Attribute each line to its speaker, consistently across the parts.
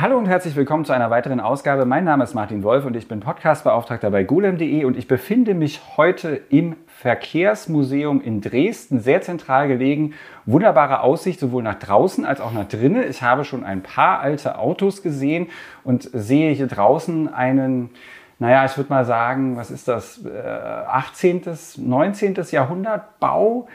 Speaker 1: Hallo und herzlich willkommen zu einer weiteren Ausgabe. Mein Name ist Martin Wolf und ich bin Podcastbeauftragter bei golem.de und ich befinde mich heute im Verkehrsmuseum in Dresden, sehr zentral gelegen. Wunderbare Aussicht sowohl nach draußen als auch nach drinnen. Ich habe schon ein paar alte Autos gesehen und sehe hier draußen einen, naja, ich würde mal sagen, was ist das, 18., äh, 19. Jahrhundert Bau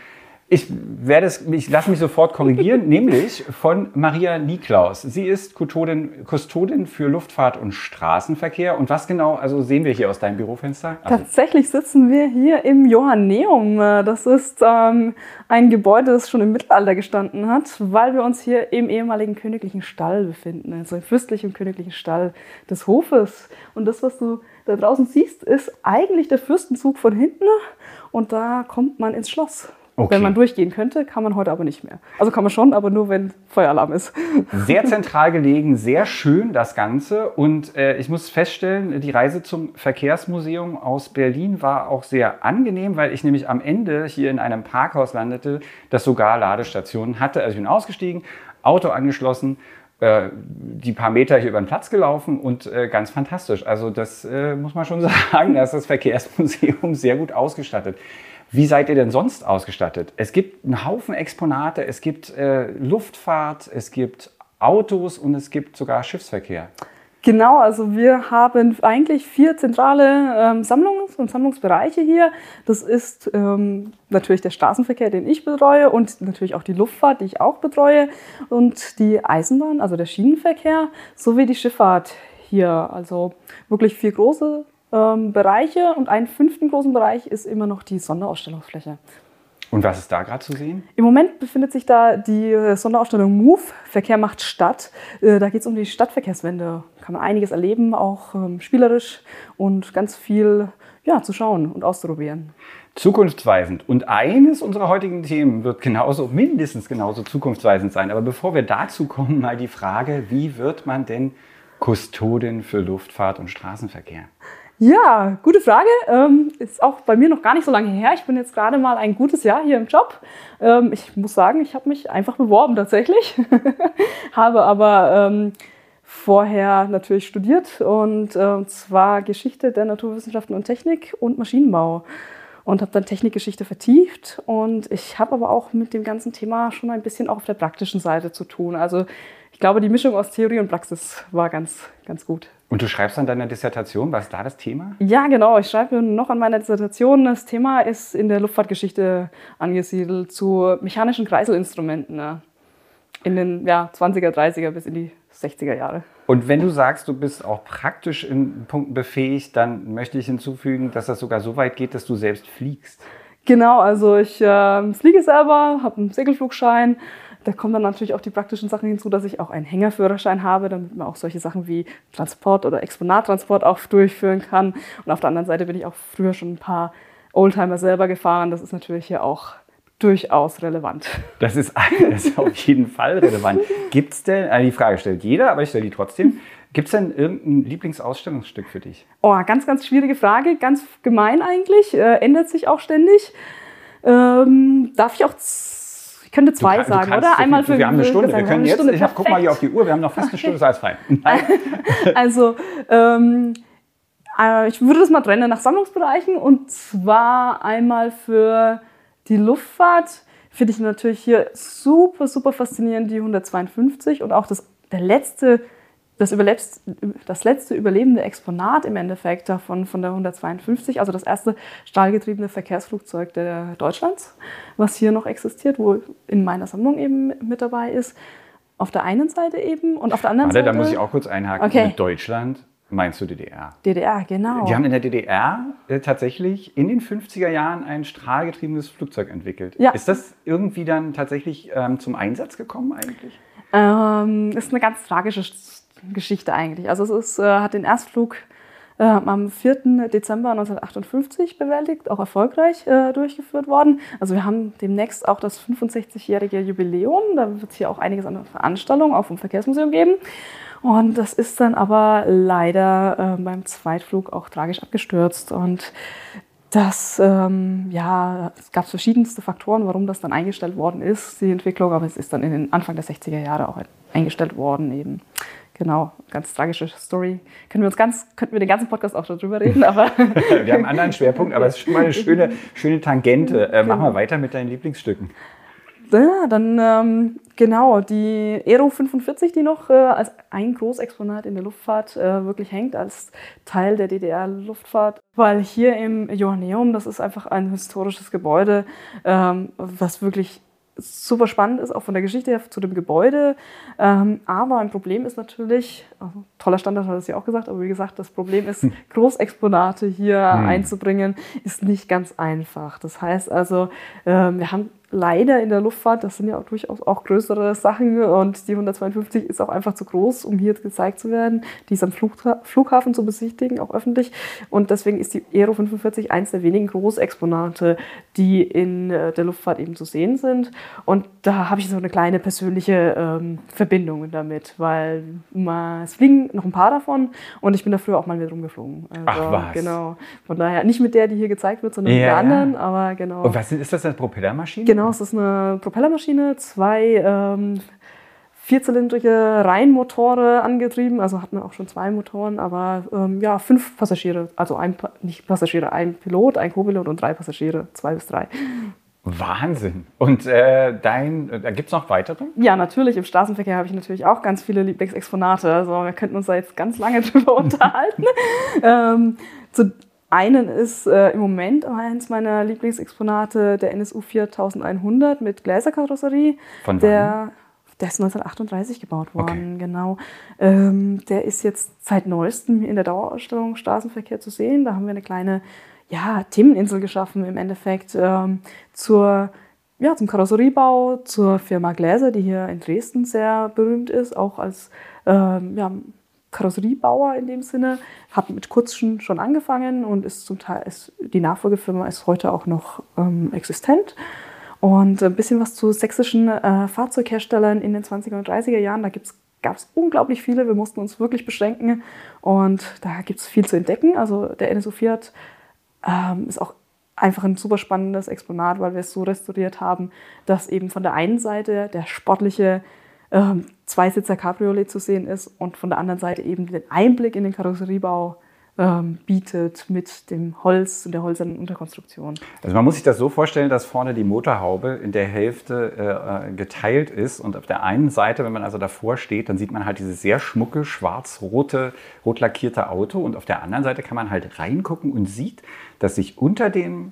Speaker 1: ich werde es, ich lasse mich sofort korrigieren, nämlich von Maria Niklaus. Sie ist Kustodin, Kustodin für Luftfahrt und Straßenverkehr. Und was genau, also sehen wir hier aus deinem Bürofenster?
Speaker 2: Also Tatsächlich sitzen wir hier im Johanneum. Das ist ähm, ein Gebäude, das schon im Mittelalter gestanden hat, weil wir uns hier im ehemaligen königlichen Stall befinden, also im fürstlichen königlichen Stall des Hofes. Und das, was du da draußen siehst, ist eigentlich der Fürstenzug von hinten. Und da kommt man ins Schloss. Okay. Wenn man durchgehen könnte, kann man heute aber nicht mehr. Also kann man schon, aber nur wenn Feueralarm ist.
Speaker 1: Sehr zentral gelegen, sehr schön das Ganze. Und äh, ich muss feststellen, die Reise zum Verkehrsmuseum aus Berlin war auch sehr angenehm, weil ich nämlich am Ende hier in einem Parkhaus landete, das sogar Ladestationen hatte. Also ich bin ausgestiegen, Auto angeschlossen, äh, die paar Meter hier über den Platz gelaufen und äh, ganz fantastisch. Also das äh, muss man schon sagen, dass das Verkehrsmuseum sehr gut ausgestattet. Wie seid ihr denn sonst ausgestattet? Es gibt einen Haufen Exponate, es gibt äh, Luftfahrt, es gibt Autos und es gibt sogar Schiffsverkehr.
Speaker 2: Genau, also wir haben eigentlich vier zentrale ähm, Sammlungs- und Sammlungsbereiche hier. Das ist ähm, natürlich der Straßenverkehr, den ich betreue und natürlich auch die Luftfahrt, die ich auch betreue und die Eisenbahn, also der Schienenverkehr, sowie die Schifffahrt hier. Also wirklich vier große ähm, Bereiche und einen fünften großen Bereich ist immer noch die Sonderausstellungsfläche.
Speaker 1: Und was ist da gerade zu sehen?
Speaker 2: Im Moment befindet sich da die äh, Sonderausstellung Move, Verkehr macht Stadt. Äh, da geht es um die Stadtverkehrswende. Kann man einiges erleben, auch ähm, spielerisch und ganz viel ja, zu schauen und auszuprobieren.
Speaker 1: Zukunftsweisend. Und eines unserer heutigen Themen wird genauso, mindestens genauso zukunftsweisend sein. Aber bevor wir dazu kommen, mal die Frage, wie wird man denn Kustodin für Luftfahrt und Straßenverkehr?
Speaker 2: Ja, gute Frage. Ähm, ist auch bei mir noch gar nicht so lange her. Ich bin jetzt gerade mal ein gutes Jahr hier im Job. Ähm, ich muss sagen, ich habe mich einfach beworben tatsächlich. habe aber ähm, vorher natürlich studiert und äh, zwar Geschichte der Naturwissenschaften und Technik und Maschinenbau und habe dann Technikgeschichte vertieft und ich habe aber auch mit dem ganzen Thema schon ein bisschen auch auf der praktischen Seite zu tun. Also ich glaube, die Mischung aus Theorie und Praxis war ganz, ganz gut.
Speaker 1: Und du schreibst an deiner Dissertation, was ist da das Thema?
Speaker 2: Ja, genau. Ich schreibe noch an meiner Dissertation. Das Thema ist in der Luftfahrtgeschichte angesiedelt zu mechanischen Kreiselinstrumenten ne? in den ja, 20er, 30er bis in die 60er Jahre.
Speaker 1: Und wenn du sagst, du bist auch praktisch in Punkten befähigt, dann möchte ich hinzufügen, dass das sogar so weit geht, dass du selbst fliegst.
Speaker 2: Genau, also ich äh, fliege selber, habe einen Segelflugschein, da kommen dann natürlich auch die praktischen Sachen hinzu, dass ich auch einen Hängerführerschein habe, damit man auch solche Sachen wie Transport oder Exponattransport auch durchführen kann. Und auf der anderen Seite bin ich auch früher schon ein paar Oldtimer selber gefahren. Das ist natürlich hier auch durchaus relevant.
Speaker 1: Das ist, das ist auf jeden Fall relevant. Gibt es denn, also die Frage stellt jeder, aber ich stelle die trotzdem. Gibt es denn irgendein Lieblingsausstellungsstück für dich?
Speaker 2: Oh, ganz, ganz schwierige Frage. Ganz gemein eigentlich. Äh, ändert sich auch ständig. Ähm, darf ich auch könnte zwei
Speaker 1: du,
Speaker 2: sagen,
Speaker 1: du
Speaker 2: oder?
Speaker 1: Einmal für Wir haben eine Stunde. Wir können jetzt, Stunde, ich hab, guck mal hier auf die Uhr, wir haben noch fast eine Stunde, sei es fein.
Speaker 2: also, ähm, äh, ich würde das mal trennen nach Sammlungsbereichen und zwar einmal für die Luftfahrt finde ich natürlich hier super, super faszinierend die 152 und auch das, der letzte das, überlebst, das letzte überlebende Exponat im Endeffekt davon von der 152, also das erste stahlgetriebene Verkehrsflugzeug der Deutschlands, was hier noch existiert, wo in meiner Sammlung eben mit dabei ist. Auf der einen Seite eben und auf der anderen
Speaker 1: Warte,
Speaker 2: Seite.
Speaker 1: da muss ich auch kurz einhaken. Okay. Mit Deutschland meinst du DDR?
Speaker 2: DDR, genau.
Speaker 1: Die haben in der DDR äh, tatsächlich in den 50er Jahren ein strahlgetriebenes Flugzeug entwickelt.
Speaker 2: Ja.
Speaker 1: Ist das irgendwie dann tatsächlich ähm, zum Einsatz gekommen eigentlich?
Speaker 2: Ähm, ist eine ganz tragische Geschichte eigentlich. Also es ist, äh, hat den Erstflug äh, am 4. Dezember 1958 bewältigt, auch erfolgreich äh, durchgeführt worden. Also wir haben demnächst auch das 65-jährige Jubiläum. Da wird es hier auch einiges an Veranstaltungen auch vom Verkehrsmuseum geben. Und das ist dann aber leider äh, beim Zweitflug auch tragisch abgestürzt. Und das, ähm, ja, es gab verschiedenste Faktoren, warum das dann eingestellt worden ist, die Entwicklung, aber es ist dann in den Anfang der 60er Jahre auch eingestellt worden eben. Genau, ganz tragische Story. Können wir uns ganz, könnten wir den ganzen Podcast auch darüber reden, aber.
Speaker 1: wir haben einen anderen Schwerpunkt, aber es ist schon mal eine schöne, schöne Tangente. Äh, mach mal weiter mit deinen Lieblingsstücken.
Speaker 2: Ja, dann ähm, genau, die Aero 45, die noch äh, als ein Großexponat in der Luftfahrt äh, wirklich hängt, als Teil der DDR-Luftfahrt. Weil hier im Johanneum, das ist einfach ein historisches Gebäude, ähm, was wirklich super spannend ist, auch von der Geschichte her zu dem Gebäude. Ähm, aber ein Problem ist natürlich, also, toller Standard hat es ja auch gesagt, aber wie gesagt, das Problem ist, Großexponate hier hm. einzubringen, ist nicht ganz einfach. Das heißt also, äh, wir haben leider in der Luftfahrt, das sind ja auch durchaus auch größere Sachen und die 152 ist auch einfach zu groß, um hier gezeigt zu werden. Die ist am Flughafen zu besichtigen, auch öffentlich. Und deswegen ist die Aero 45 eins der wenigen Großexponate, die in äh, der Luftfahrt eben zu sehen sind. Und da habe ich so eine kleine persönliche ähm, Verbindung damit, weil mal, es fliegen noch ein paar davon und ich bin da früher auch mal mit rumgeflogen.
Speaker 1: Also, Ach was.
Speaker 2: Genau. Von daher nicht mit der, die hier gezeigt wird, sondern ja, mit der anderen, aber genau.
Speaker 1: Und was ist das, eine Propellermaschine?
Speaker 2: Genau, es ist eine Propellermaschine, zwei ähm, vierzylindrige Reihenmotore angetrieben, also hatten wir auch schon zwei Motoren, aber ähm, ja, fünf Passagiere, also ein, nicht Passagiere, ein Pilot, ein Co-Pilot und drei Passagiere, zwei bis drei.
Speaker 1: Wahnsinn. Und äh, dein, äh, gibt es noch weitere?
Speaker 2: Ja, natürlich. Im Straßenverkehr habe ich natürlich auch ganz viele Lieblingsexponate. Also wir könnten uns da jetzt ganz lange drüber unterhalten. ähm, zu einen ist äh, im Moment eins meiner Lieblingsexponate der NSU 4100 mit Gläserkarosserie.
Speaker 1: Von
Speaker 2: der, der ist 1938 gebaut worden, okay. genau. Ähm, der ist jetzt seit neuestem in der Dauerausstellung Straßenverkehr zu sehen. Da haben wir eine kleine ja, Themeninsel geschaffen im Endeffekt ähm, zur, ja, zum Karosseriebau, zur Firma Gläser, die hier in Dresden sehr berühmt ist, auch als ähm, ja, Karosseriebauer in dem Sinne, hat mit Kurzschen schon angefangen und ist zum Teil, ist, die Nachfolgefirma ist heute auch noch ähm, existent. Und ein bisschen was zu sächsischen äh, Fahrzeugherstellern in den 20er und 30er Jahren. Da gab es unglaublich viele. Wir mussten uns wirklich beschränken. Und da gibt es viel zu entdecken. Also der NSU Fiat ähm, ist auch einfach ein super spannendes Exponat, weil wir es so restauriert haben, dass eben von der einen Seite der sportliche ähm, Zweisitzer Cabriolet zu sehen ist und von der anderen Seite eben den Einblick in den Karosseriebau ähm, bietet mit dem Holz und der holzernen Unterkonstruktion.
Speaker 1: Also man muss sich das so vorstellen, dass vorne die Motorhaube in der Hälfte äh, geteilt ist und auf der einen Seite, wenn man also davor steht, dann sieht man halt dieses sehr schmucke, schwarz-rote, rot lackierte Auto und auf der anderen Seite kann man halt reingucken und sieht, dass sich unter dem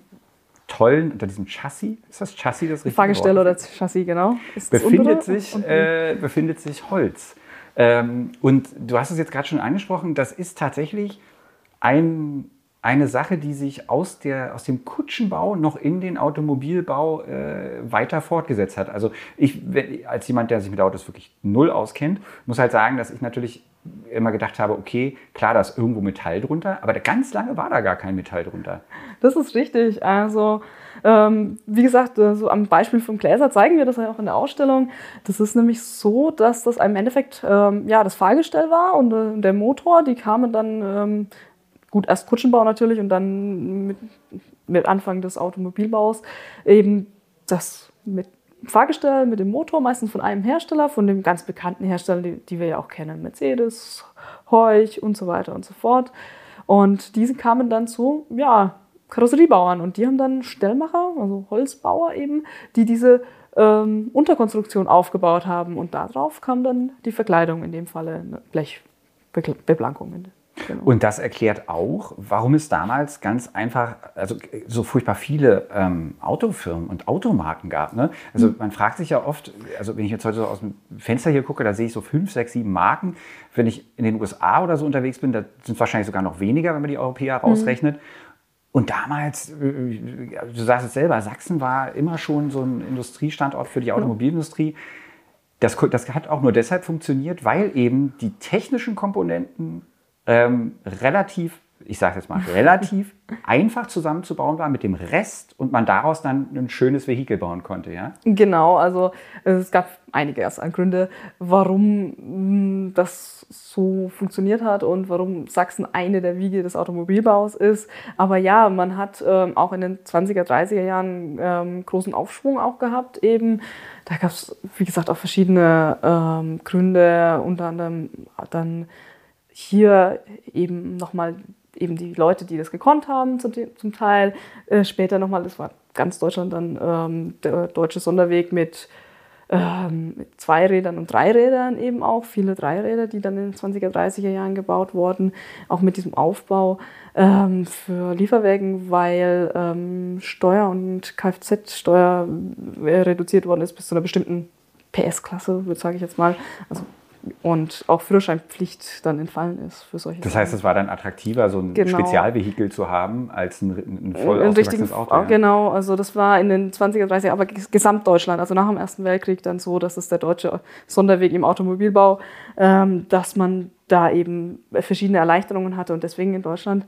Speaker 1: tollen, unter diesem Chassis, ist das Chassis das richtige
Speaker 2: Fahrgestell oder Chassis, genau.
Speaker 1: befindet, sich, äh, befindet sich Holz. Ähm, und du hast es jetzt gerade schon angesprochen, das ist tatsächlich ein, eine Sache, die sich aus, der, aus dem Kutschenbau noch in den Automobilbau äh, weiter fortgesetzt hat. Also ich, als jemand, der sich mit Autos wirklich null auskennt, muss halt sagen, dass ich natürlich immer gedacht habe, okay, klar, da ist irgendwo Metall drunter, aber ganz lange war da gar kein Metall drunter.
Speaker 2: Das ist richtig. Also ähm, wie gesagt, äh, so am Beispiel vom Gläser zeigen wir das ja auch in der Ausstellung. Das ist nämlich so, dass das im Endeffekt ähm, ja, das Fahrgestell war und äh, der Motor, die kamen dann ähm, gut, erst Kutschenbau natürlich und dann mit, mit Anfang des Automobilbaus eben das mit Fahrgestell, mit dem Motor, meistens von einem Hersteller, von dem ganz bekannten Hersteller, die, die wir ja auch kennen, Mercedes, Heuch und so weiter und so fort. Und diese kamen dann zu, ja, Karosseriebauern und die haben dann Stellmacher, also Holzbauer eben, die diese ähm, Unterkonstruktion aufgebaut haben und darauf kam dann die Verkleidung, in dem Falle eine Blechbeblankung.
Speaker 1: Genau. Und das erklärt auch, warum es damals ganz einfach, also so furchtbar viele ähm, Autofirmen und Automarken gab. Ne? Also mhm. man fragt sich ja oft, also wenn ich jetzt heute so aus dem Fenster hier gucke, da sehe ich so fünf, sechs, sieben Marken. Wenn ich in den USA oder so unterwegs bin, da sind es wahrscheinlich sogar noch weniger, wenn man die Europäer mhm. rausrechnet. Und damals, äh, du sagst es selber, Sachsen war immer schon so ein Industriestandort für die Automobilindustrie. Das, das hat auch nur deshalb funktioniert, weil eben die technischen Komponenten ähm, relativ ich sage jetzt mal, relativ einfach zusammenzubauen war mit dem Rest und man daraus dann ein schönes Vehikel bauen konnte, ja?
Speaker 2: Genau, also es gab einige erst Gründe, warum hm, das so funktioniert hat und warum Sachsen eine der Wiege des Automobilbaus ist. Aber ja, man hat ähm, auch in den 20er, 30er Jahren ähm, großen Aufschwung auch gehabt eben. Da gab es, wie gesagt, auch verschiedene ähm, Gründe, unter anderem dann hier eben nochmal eben die Leute, die das gekonnt haben, zum, zum Teil. Äh, später nochmal, das war ganz Deutschland dann ähm, der deutsche Sonderweg mit, ähm, mit Zweirädern und Dreirädern eben auch. Viele Dreiräder, die dann in den 20er, 30er Jahren gebaut wurden. Auch mit diesem Aufbau ähm, für Lieferwägen, weil ähm, Steuer und Kfz-Steuer äh, reduziert worden ist bis zu einer bestimmten PS-Klasse, sage ich jetzt mal. Also und auch Führerscheinpflicht dann entfallen ist für solche
Speaker 1: Das heißt, es war dann attraktiver, so ein genau. Spezialvehikel zu haben, als ein, ein voll
Speaker 2: ein richtiges Auto. Ja. Genau, also das war in den 20er, 30er, aber Gesamtdeutschland, also nach dem Ersten Weltkrieg dann so, dass es der deutsche Sonderweg im Automobilbau, ähm, dass man da eben verschiedene Erleichterungen hatte und deswegen in Deutschland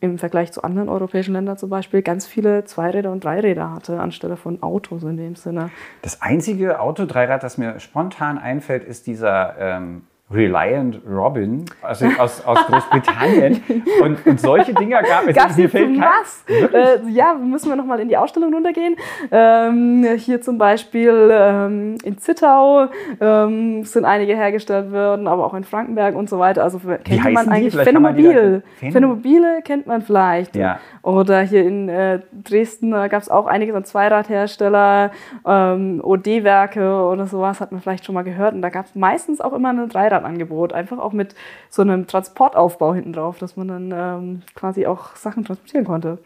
Speaker 2: im Vergleich zu anderen europäischen Ländern zum Beispiel ganz viele Zweiräder und Dreiräder hatte, anstelle von Autos in dem Sinne.
Speaker 1: Das einzige Auto-Dreirad, das mir spontan einfällt, ist dieser ähm, Reliant Robin also aus, aus Großbritannien. und, und solche Dinger gab es.
Speaker 2: Gab's mir fällt was? Äh, ja, müssen wir nochmal in die Ausstellung runtergehen. Ähm, hier zum Beispiel ähm, in Zittau ähm, sind einige hergestellt worden, aber auch in Frankenberg und so weiter. Also kennt man eigentlich Phänomobil. Phänomobile kennt man vielleicht.
Speaker 1: Ja.
Speaker 2: Oder hier in äh, Dresden äh, gab es auch einige an Zweiradhersteller, ähm, OD-Werke oder sowas hat man vielleicht schon mal gehört. Und da gab es meistens auch immer eine Dreirad Fahrradangebot, einfach auch mit so einem Transportaufbau hinten drauf, dass man dann ähm, quasi auch Sachen transportieren konnte.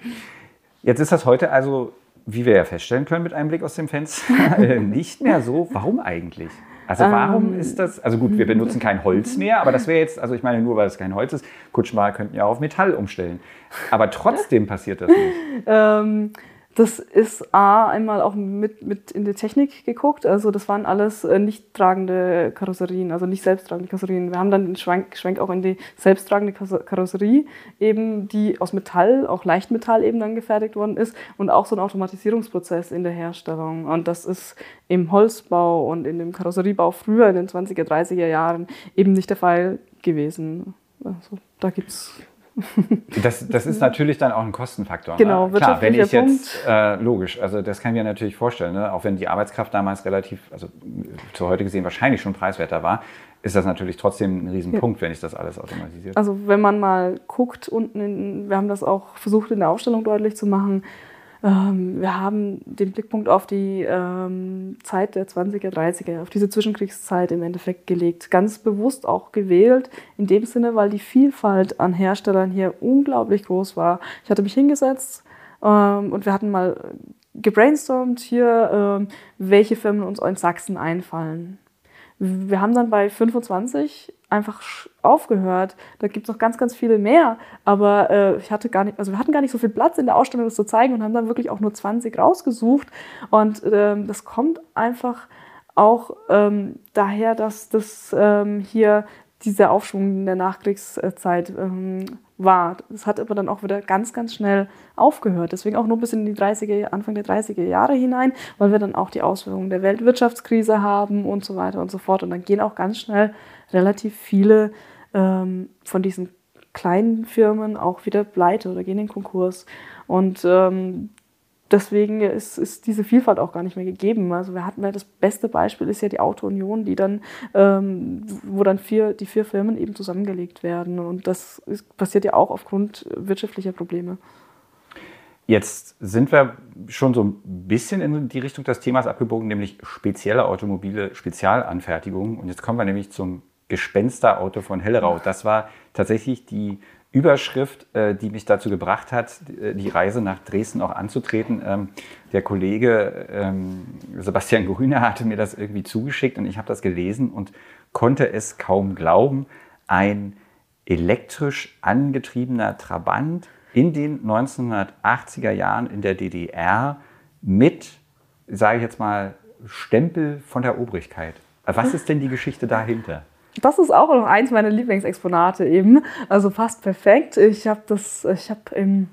Speaker 1: Jetzt ist das heute also, wie wir ja feststellen können mit einem Blick aus dem Fenster, äh, nicht mehr so. Warum eigentlich? Also warum ähm, ist das, also gut, wir benutzen kein Holz mehr, aber das wäre jetzt, also ich meine nur, weil es kein Holz ist, Kutschmal könnten ja auf Metall umstellen. Aber trotzdem passiert das nicht.
Speaker 2: Ähm, das ist A, einmal auch mit, mit in die Technik geguckt. Also das waren alles äh, nicht tragende Karosserien, also nicht selbsttragende Karosserien. Wir haben dann den Schwenk, Schwenk auch in die selbsttragende Karosserie, eben die aus Metall, auch Leichtmetall eben dann gefertigt worden ist und auch so ein Automatisierungsprozess in der Herstellung. Und das ist im Holzbau und in dem Karosseriebau früher in den 20er, 30er Jahren eben nicht der Fall gewesen. Also da gibt es
Speaker 1: das, das ist natürlich dann auch ein Kostenfaktor.
Speaker 2: Genau,
Speaker 1: ne? Klar, wenn ich jetzt, äh, logisch, also das kann ich mir natürlich vorstellen, ne? auch wenn die Arbeitskraft damals relativ, also zu heute gesehen wahrscheinlich schon preiswerter war, ist das natürlich trotzdem ein Riesenpunkt, ja. wenn ich das alles automatisiert.
Speaker 2: Also wenn man mal guckt, unten, in, wir haben das auch versucht in der Ausstellung deutlich zu machen, ähm, wir haben den Blickpunkt auf die ähm, Zeit der 20er, 30er, auf diese Zwischenkriegszeit im Endeffekt gelegt. Ganz bewusst auch gewählt, in dem Sinne, weil die Vielfalt an Herstellern hier unglaublich groß war. Ich hatte mich hingesetzt ähm, und wir hatten mal gebrainstormt hier, welche Firmen uns in Sachsen einfallen. Wir haben dann bei 25 einfach aufgehört. Da gibt es noch ganz, ganz viele mehr. Aber äh, ich hatte gar nicht, also wir hatten gar nicht so viel Platz in der Ausstellung, das zu zeigen und haben dann wirklich auch nur 20 rausgesucht. Und ähm, das kommt einfach auch ähm, daher, dass das ähm, hier dieser Aufschwung in der Nachkriegszeit ähm, war. Das hat aber dann auch wieder ganz, ganz schnell aufgehört. Deswegen auch nur bis in die 30er, Anfang der 30er Jahre hinein, weil wir dann auch die Auswirkungen der Weltwirtschaftskrise haben und so weiter und so fort. Und dann gehen auch ganz schnell relativ viele ähm, von diesen kleinen Firmen auch wieder pleite oder gehen in Konkurs. Und ähm, deswegen ist, ist diese Vielfalt auch gar nicht mehr gegeben. Also wir hatten ja das beste Beispiel ist ja die Auto Union, die dann, ähm, wo dann vier, die vier Firmen eben zusammengelegt werden. Und das ist, passiert ja auch aufgrund wirtschaftlicher Probleme.
Speaker 1: Jetzt sind wir schon so ein bisschen in die Richtung des Themas abgebogen, nämlich spezielle Automobile, Spezialanfertigungen. Und jetzt kommen wir nämlich zum Gespensterauto von Hellerau. Das war tatsächlich die Überschrift, äh, die mich dazu gebracht hat, äh, die Reise nach Dresden auch anzutreten. Ähm, der Kollege ähm, Sebastian Grüner hatte mir das irgendwie zugeschickt und ich habe das gelesen und konnte es kaum glauben. Ein elektrisch angetriebener Trabant in den 1980er Jahren in der DDR mit, sage ich jetzt mal, Stempel von der Obrigkeit. Was ist denn die Geschichte dahinter?
Speaker 2: Das ist auch noch eins meiner Lieblingsexponate eben. Also fast perfekt. Ich habe das, ich habe im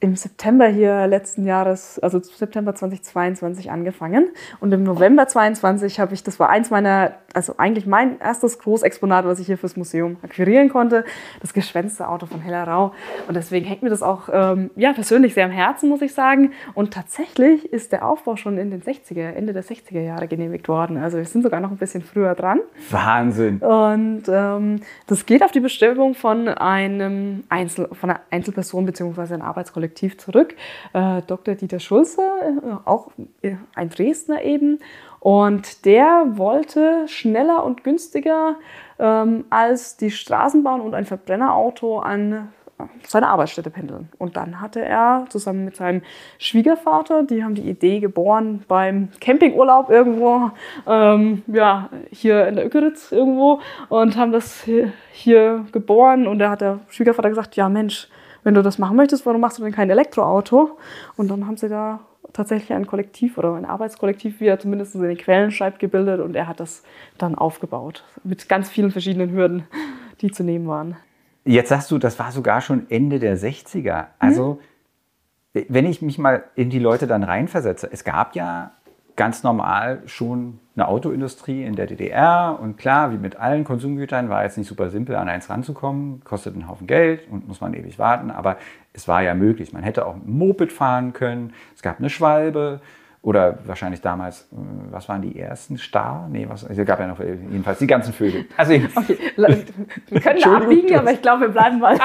Speaker 2: im September hier letzten Jahres, also September 2022 angefangen. Und im November 2022 habe ich, das war eins meiner, also eigentlich mein erstes Großexponat, was ich hier fürs Museum akquirieren konnte, das geschwänzte Auto von Hellerau. Und deswegen hängt mir das auch, ähm, ja, persönlich sehr am Herzen, muss ich sagen. Und tatsächlich ist der Aufbau schon in den 60er, Ende der 60er Jahre genehmigt worden. Also wir sind sogar noch ein bisschen früher dran.
Speaker 1: Wahnsinn.
Speaker 2: Und ähm, das geht auf die Bestimmung von einem Einzel, von einer Einzelperson bzw. einem Arbeitskollektiv Kollektiv zurück. Äh, Dr. Dieter Schulze, äh, auch äh, ein Dresdner eben. Und der wollte schneller und günstiger ähm, als die Straßenbahn und ein Verbrennerauto an seine Arbeitsstätte pendeln. Und dann hatte er zusammen mit seinem Schwiegervater, die haben die Idee geboren beim Campingurlaub irgendwo, ähm, ja, hier in der Ökeritz irgendwo und haben das hier, hier geboren. Und da hat der Schwiegervater gesagt, ja Mensch, wenn du das machen möchtest, warum machst du denn kein Elektroauto? Und dann haben sie da tatsächlich ein Kollektiv oder ein Arbeitskollektiv, wie er zumindest in den Quellen schreibt, gebildet und er hat das dann aufgebaut mit ganz vielen verschiedenen Hürden, die zu nehmen waren.
Speaker 1: Jetzt sagst du, das war sogar schon Ende der 60er. Also, mhm. wenn ich mich mal in die Leute dann reinversetze, es gab ja ganz normal schon eine Autoindustrie in der DDR und klar, wie mit allen Konsumgütern war jetzt nicht super simpel, an eins ranzukommen, kostet einen Haufen Geld und muss man ewig warten, aber es war ja möglich. Man hätte auch ein Moped fahren können, es gab eine Schwalbe oder wahrscheinlich damals, äh, was waren die ersten? Star? Nee, was, es gab ja noch jedenfalls die ganzen Vögel.
Speaker 2: Also, okay, wir können abbiegen, aber ich glaube, wir bleiben mal.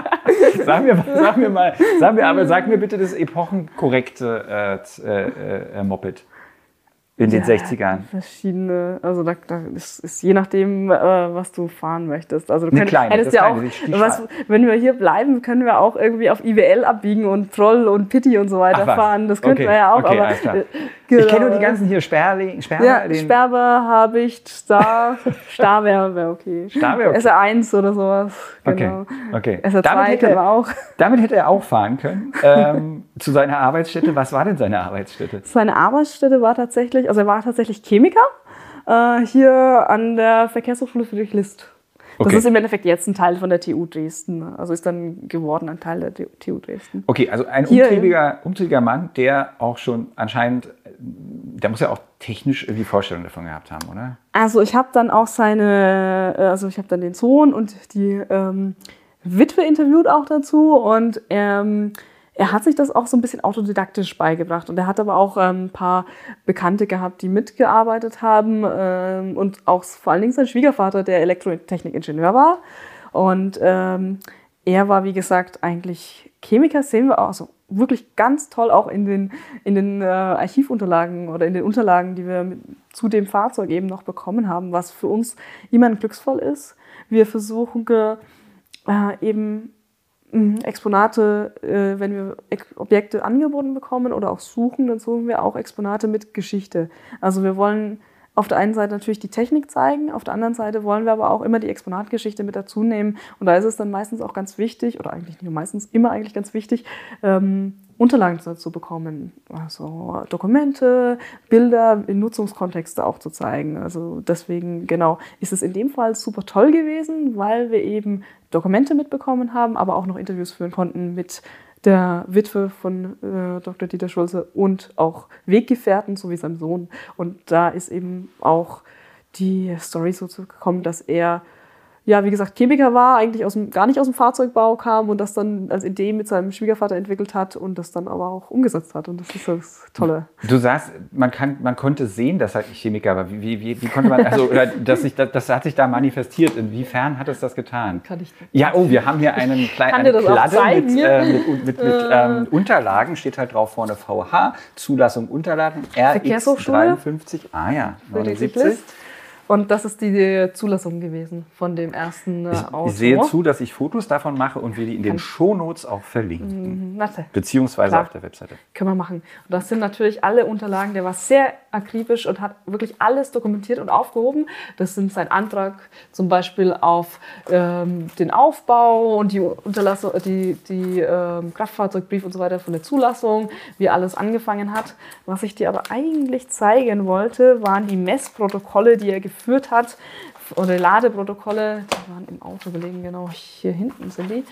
Speaker 1: sag, mir, sag mir mal, sag mir, aber sag mir bitte das epochenkorrekte äh, äh, äh, Moped in den ja, 60ern?
Speaker 2: Verschiedene, also da, da ist, ist, je nachdem, äh, was du fahren möchtest. Also du
Speaker 1: könnt, kleine,
Speaker 2: hättest ja auch, was, wenn wir hier bleiben, können wir auch irgendwie auf IWL abbiegen und Troll und Pitti und so weiter Ach, fahren. Das könnten okay. wir ja auch.
Speaker 1: Okay, aber, äh, genau. Ich kenne nur die ganzen hier Sperling,
Speaker 2: Sperber. Ja, den Sperber, Habicht, Star, Star wäre wär okay. Star wäre okay. SR1 oder sowas. Genau.
Speaker 1: Okay. okay.
Speaker 2: SR2 damit hätte, er, auch.
Speaker 1: Damit hätte er auch fahren können. ähm, zu seiner Arbeitsstätte. Was war denn seine Arbeitsstätte?
Speaker 2: Seine Arbeitsstätte war tatsächlich, also er war tatsächlich Chemiker äh, hier an der Verkehrshochschule Friedrich List. Das okay. ist im Endeffekt jetzt ein Teil von der TU Dresden. Also ist dann geworden ein Teil der TU Dresden.
Speaker 1: Okay, also ein umtriebiger, umtriebiger Mann, der auch schon anscheinend, der muss ja auch technisch irgendwie Vorstellungen davon gehabt haben, oder?
Speaker 2: Also ich habe dann auch seine, äh, also ich habe dann den Sohn und die ähm, Witwe interviewt auch dazu und ähm, er hat sich das auch so ein bisschen autodidaktisch beigebracht und er hat aber auch ähm, ein paar Bekannte gehabt, die mitgearbeitet haben ähm, und auch vor allen Dingen sein Schwiegervater, der Elektrotechnikingenieur war. Und ähm, er war, wie gesagt, eigentlich Chemiker, sehen wir auch so also wirklich ganz toll auch in den, in den äh, Archivunterlagen oder in den Unterlagen, die wir mit, zu dem Fahrzeug eben noch bekommen haben, was für uns immer ein glücksvoll ist. Wir versuchen äh, eben. Exponate, äh, wenn wir Objekte angeboten bekommen oder auch suchen, dann suchen wir auch Exponate mit Geschichte. Also wir wollen auf der einen Seite natürlich die Technik zeigen, auf der anderen Seite wollen wir aber auch immer die Exponatgeschichte mit dazu nehmen. Und da ist es dann meistens auch ganz wichtig, oder eigentlich nicht nur meistens, immer eigentlich ganz wichtig, ähm, Unterlagen dazu bekommen. Also Dokumente, Bilder in Nutzungskontexte auch zu zeigen. Also deswegen, genau, ist es in dem Fall super toll gewesen, weil wir eben Dokumente mitbekommen haben, aber auch noch Interviews führen konnten mit der Witwe von äh, Dr. Dieter Schulze und auch Weggefährten sowie seinem Sohn. Und da ist eben auch die Story so gekommen, dass er ja, wie gesagt, Chemiker war, eigentlich aus dem, gar nicht aus dem Fahrzeugbau kam und das dann als Idee mit seinem Schwiegervater entwickelt hat und das dann aber auch umgesetzt hat. Und das ist das Tolle.
Speaker 1: Du sagst, man, kann, man konnte sehen, dass er Chemiker war. Wie, wie, wie, wie konnte man, also, oder dass sich, das, das hat sich da manifestiert. Inwiefern hat es das getan?
Speaker 2: Kann ich
Speaker 1: Ja, oh, wir haben hier einen kleinen Kladde mit, äh, mit, mit, mit äh. ähm, Unterlagen. Steht halt drauf vorne VH, Zulassung Unterlagen, RX 53. Ah ja, 79.
Speaker 2: Und das ist die Zulassung gewesen von dem ersten
Speaker 1: äh, Auto. Ich sehe zu, dass ich Fotos davon mache und wir die in den Shownotes auch verlinken. Mhm, Beziehungsweise Klar. auf der Webseite.
Speaker 2: Können wir machen. Und das sind natürlich alle Unterlagen. Der war sehr akribisch und hat wirklich alles dokumentiert und aufgehoben. Das sind sein Antrag zum Beispiel auf ähm, den Aufbau und die Unterlassung, die, die ähm, Kraftfahrzeugbrief und so weiter von der Zulassung, wie alles angefangen hat. Was ich dir aber eigentlich zeigen wollte, waren die Messprotokolle, die er geführt hat oder Ladeprotokolle, die waren im Auto gelegen, genau hier hinten sind die,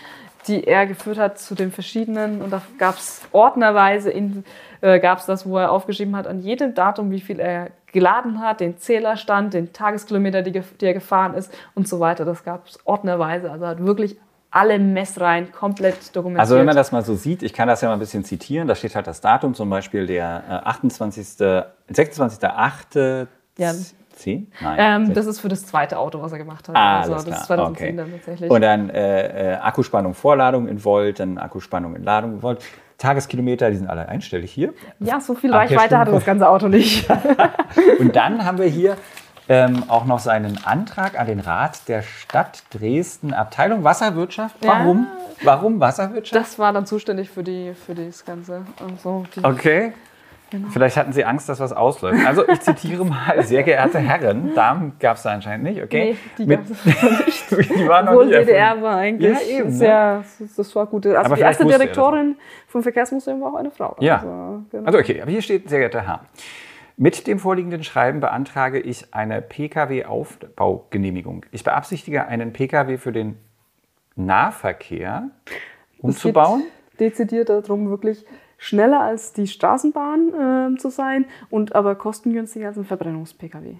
Speaker 2: die er geführt hat zu den verschiedenen und da gab es ordnerweise, in, äh, gab es das, wo er aufgeschrieben hat, an jedem Datum, wie viel er geladen hat, den Zählerstand, den Tageskilometer, die, die er gefahren ist und so weiter. Das gab es ordnerweise, also hat wirklich alle Messreihen komplett dokumentiert.
Speaker 1: Also wenn man das mal so sieht, ich kann das ja mal ein bisschen zitieren, da steht halt das Datum, zum Beispiel der 28., 26.8.
Speaker 2: Ja.
Speaker 1: 10?
Speaker 2: Nein. Ähm, das ist für das zweite Auto, was er gemacht hat.
Speaker 1: Ah,
Speaker 2: also
Speaker 1: das
Speaker 2: ist
Speaker 1: klar.
Speaker 2: 2010
Speaker 1: okay.
Speaker 2: dann tatsächlich.
Speaker 1: Und dann äh, äh, Akkuspannung Vorladung in Volt, dann Akkuspannung in Ladung in Volt. Tageskilometer, die sind alle einstellig hier.
Speaker 2: ja, so viel Reichweite hatte das ganze Auto nicht.
Speaker 1: Und dann haben wir hier ähm, auch noch seinen Antrag an den Rat der Stadt Dresden, Abteilung Wasserwirtschaft. Warum? Warum Wasserwirtschaft?
Speaker 2: Das war dann zuständig für, die, für das Ganze. Also die,
Speaker 1: Okay. Vielleicht hatten Sie Angst, dass was ausläuft. Also ich zitiere mal, sehr geehrte Herren, Damen gab es da anscheinend nicht, okay?
Speaker 2: Nee, die gab es nicht.
Speaker 1: die waren noch
Speaker 2: Obwohl
Speaker 1: nicht erfunden.
Speaker 2: DDR war eigentlich
Speaker 1: Ja, eben, ne?
Speaker 2: sehr, das war gut. Also
Speaker 1: Aber
Speaker 2: die erste
Speaker 1: er
Speaker 2: Direktorin vom Verkehrsmuseum war auch eine Frau.
Speaker 1: Ja.
Speaker 2: Also, genau.
Speaker 1: Also okay, aber hier steht, sehr geehrter Herr, mit dem vorliegenden Schreiben beantrage ich eine Pkw-Aufbaugenehmigung. Ich beabsichtige, einen Pkw für den Nahverkehr umzubauen.
Speaker 2: Es geht dezidiert darum, wirklich schneller als die Straßenbahn äh, zu sein und aber kostengünstiger als ein Verbrennungs-Pkw.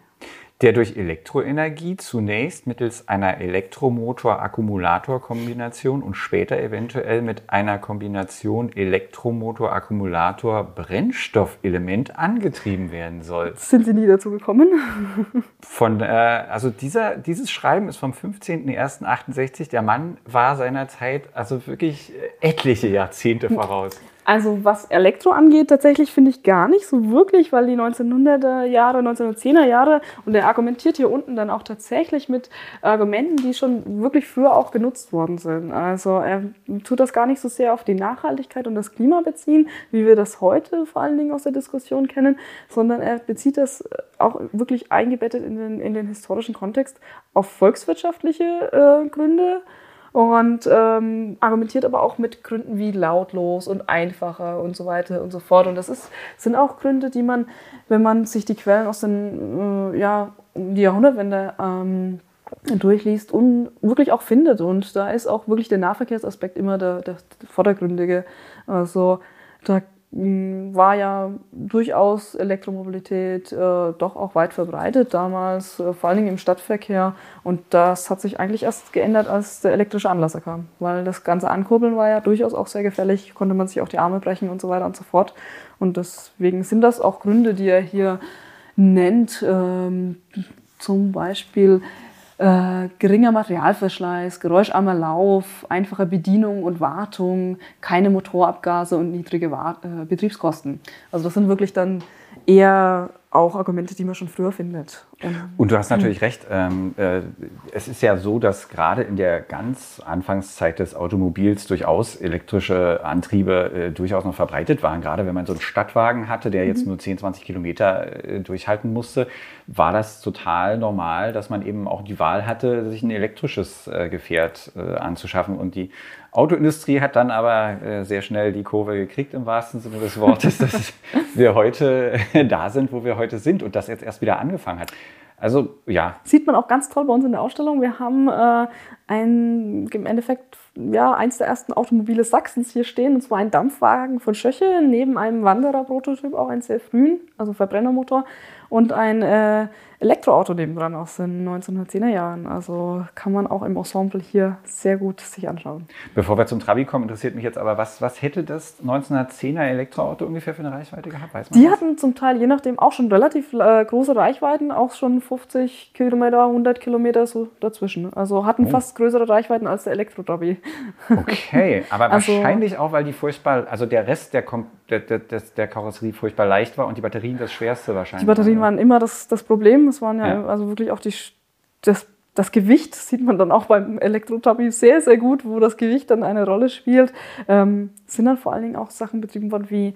Speaker 1: der durch Elektroenergie zunächst mittels einer Elektromotor-Akkumulator-Kombination und später eventuell mit einer Kombination Elektromotor-Akkumulator-Brennstoffelement angetrieben werden soll.
Speaker 2: Sind Sie nie dazu gekommen?
Speaker 1: Von, äh, also dieser, dieses Schreiben ist vom 15.01.68. Der Mann war seiner Zeit also wirklich äh, etliche Jahrzehnte voraus.
Speaker 2: Also was Elektro angeht, tatsächlich finde ich gar nicht so wirklich, weil die 1900er Jahre, 1910er Jahre und er argumentiert hier unten dann auch tatsächlich mit Argumenten, die schon wirklich früher auch genutzt worden sind. Also er tut das gar nicht so sehr auf die Nachhaltigkeit und das Klima beziehen, wie wir das heute vor allen Dingen aus der Diskussion kennen, sondern er bezieht das auch wirklich eingebettet in den, in den historischen Kontext auf volkswirtschaftliche äh, Gründe und ähm, argumentiert aber auch mit Gründen wie lautlos und einfacher und so weiter und so fort. Und das ist, sind auch Gründe, die man, wenn man sich die Quellen aus den äh, ja, Jahrhundertwende ähm, durchliest und wirklich auch findet. Und da ist auch wirklich der Nahverkehrsaspekt immer der, der vordergründige. Also da war ja durchaus Elektromobilität äh, doch auch weit verbreitet damals, äh, vor allen Dingen im Stadtverkehr. Und das hat sich eigentlich erst geändert, als der elektrische Anlasser kam. Weil das ganze Ankurbeln war ja durchaus auch sehr gefährlich, konnte man sich auch die Arme brechen und so weiter und so fort. Und deswegen sind das auch Gründe, die er hier nennt. Ähm, zum Beispiel äh, geringer Materialverschleiß, geräuscharmer Lauf, einfache Bedienung und Wartung, keine Motorabgase und niedrige Wa äh, Betriebskosten. Also das sind wirklich dann eher auch Argumente, die man schon früher findet. Und
Speaker 1: du hast natürlich recht. Ähm, äh, es ist ja so, dass gerade in der ganz Anfangszeit des Automobils durchaus elektrische Antriebe äh, durchaus noch verbreitet waren. Gerade wenn man so einen Stadtwagen hatte, der jetzt nur 10, 20 Kilometer äh, durchhalten musste, war das total normal, dass man eben auch die Wahl hatte, sich ein elektrisches äh, Gefährt äh, anzuschaffen. Und die Autoindustrie hat dann aber äh, sehr schnell die Kurve gekriegt, im wahrsten Sinne des Wortes, dass wir heute da sind, wo wir heute sind und das jetzt erst wieder angefangen hat. Also ja,
Speaker 2: sieht man auch ganz toll bei uns in der Ausstellung. Wir haben äh, ein, im Endeffekt ja, eins der ersten Automobile Sachsens hier stehen, und zwar ein Dampfwagen von Schöche, neben einem Wanderer-Prototyp, auch einen sehr frühen, also Verbrennermotor, und ein äh, Elektroauto nebendran aus den 1910er Jahren. Also kann man auch im Ensemble hier sehr gut sich anschauen.
Speaker 1: Bevor wir zum Trabi kommen, interessiert mich jetzt aber, was, was hätte das 1910er Elektroauto ungefähr für eine Reichweite gehabt? Weiß man
Speaker 2: Die
Speaker 1: das?
Speaker 2: hatten zum Teil, je nachdem, auch schon relativ äh, große Reichweiten, auch schon 50 Kilometer, 100 Kilometer so dazwischen. Also hatten
Speaker 1: Oh.
Speaker 2: fast größere Reichweiten als der Elektro-Trabi.
Speaker 1: Okay, aber
Speaker 2: Also-
Speaker 1: wahrscheinlich auch, weil die furchtbar, also der Rest der, Kom der, der, der Karosserie furchtbar leicht war und die Batterien das schwerste wahrscheinlich.
Speaker 2: Die Batterien waren immer das, das Problem. Es waren ja,
Speaker 1: Ja.
Speaker 2: also wirklich auch die, das, das Gewicht sieht man dann auch beim Elektro-Trabi sehr, sehr gut, wo das Gewicht dann eine Rolle spielt. Ähm, sind dann vor allen Dingen auch Sachen betrieben worden wie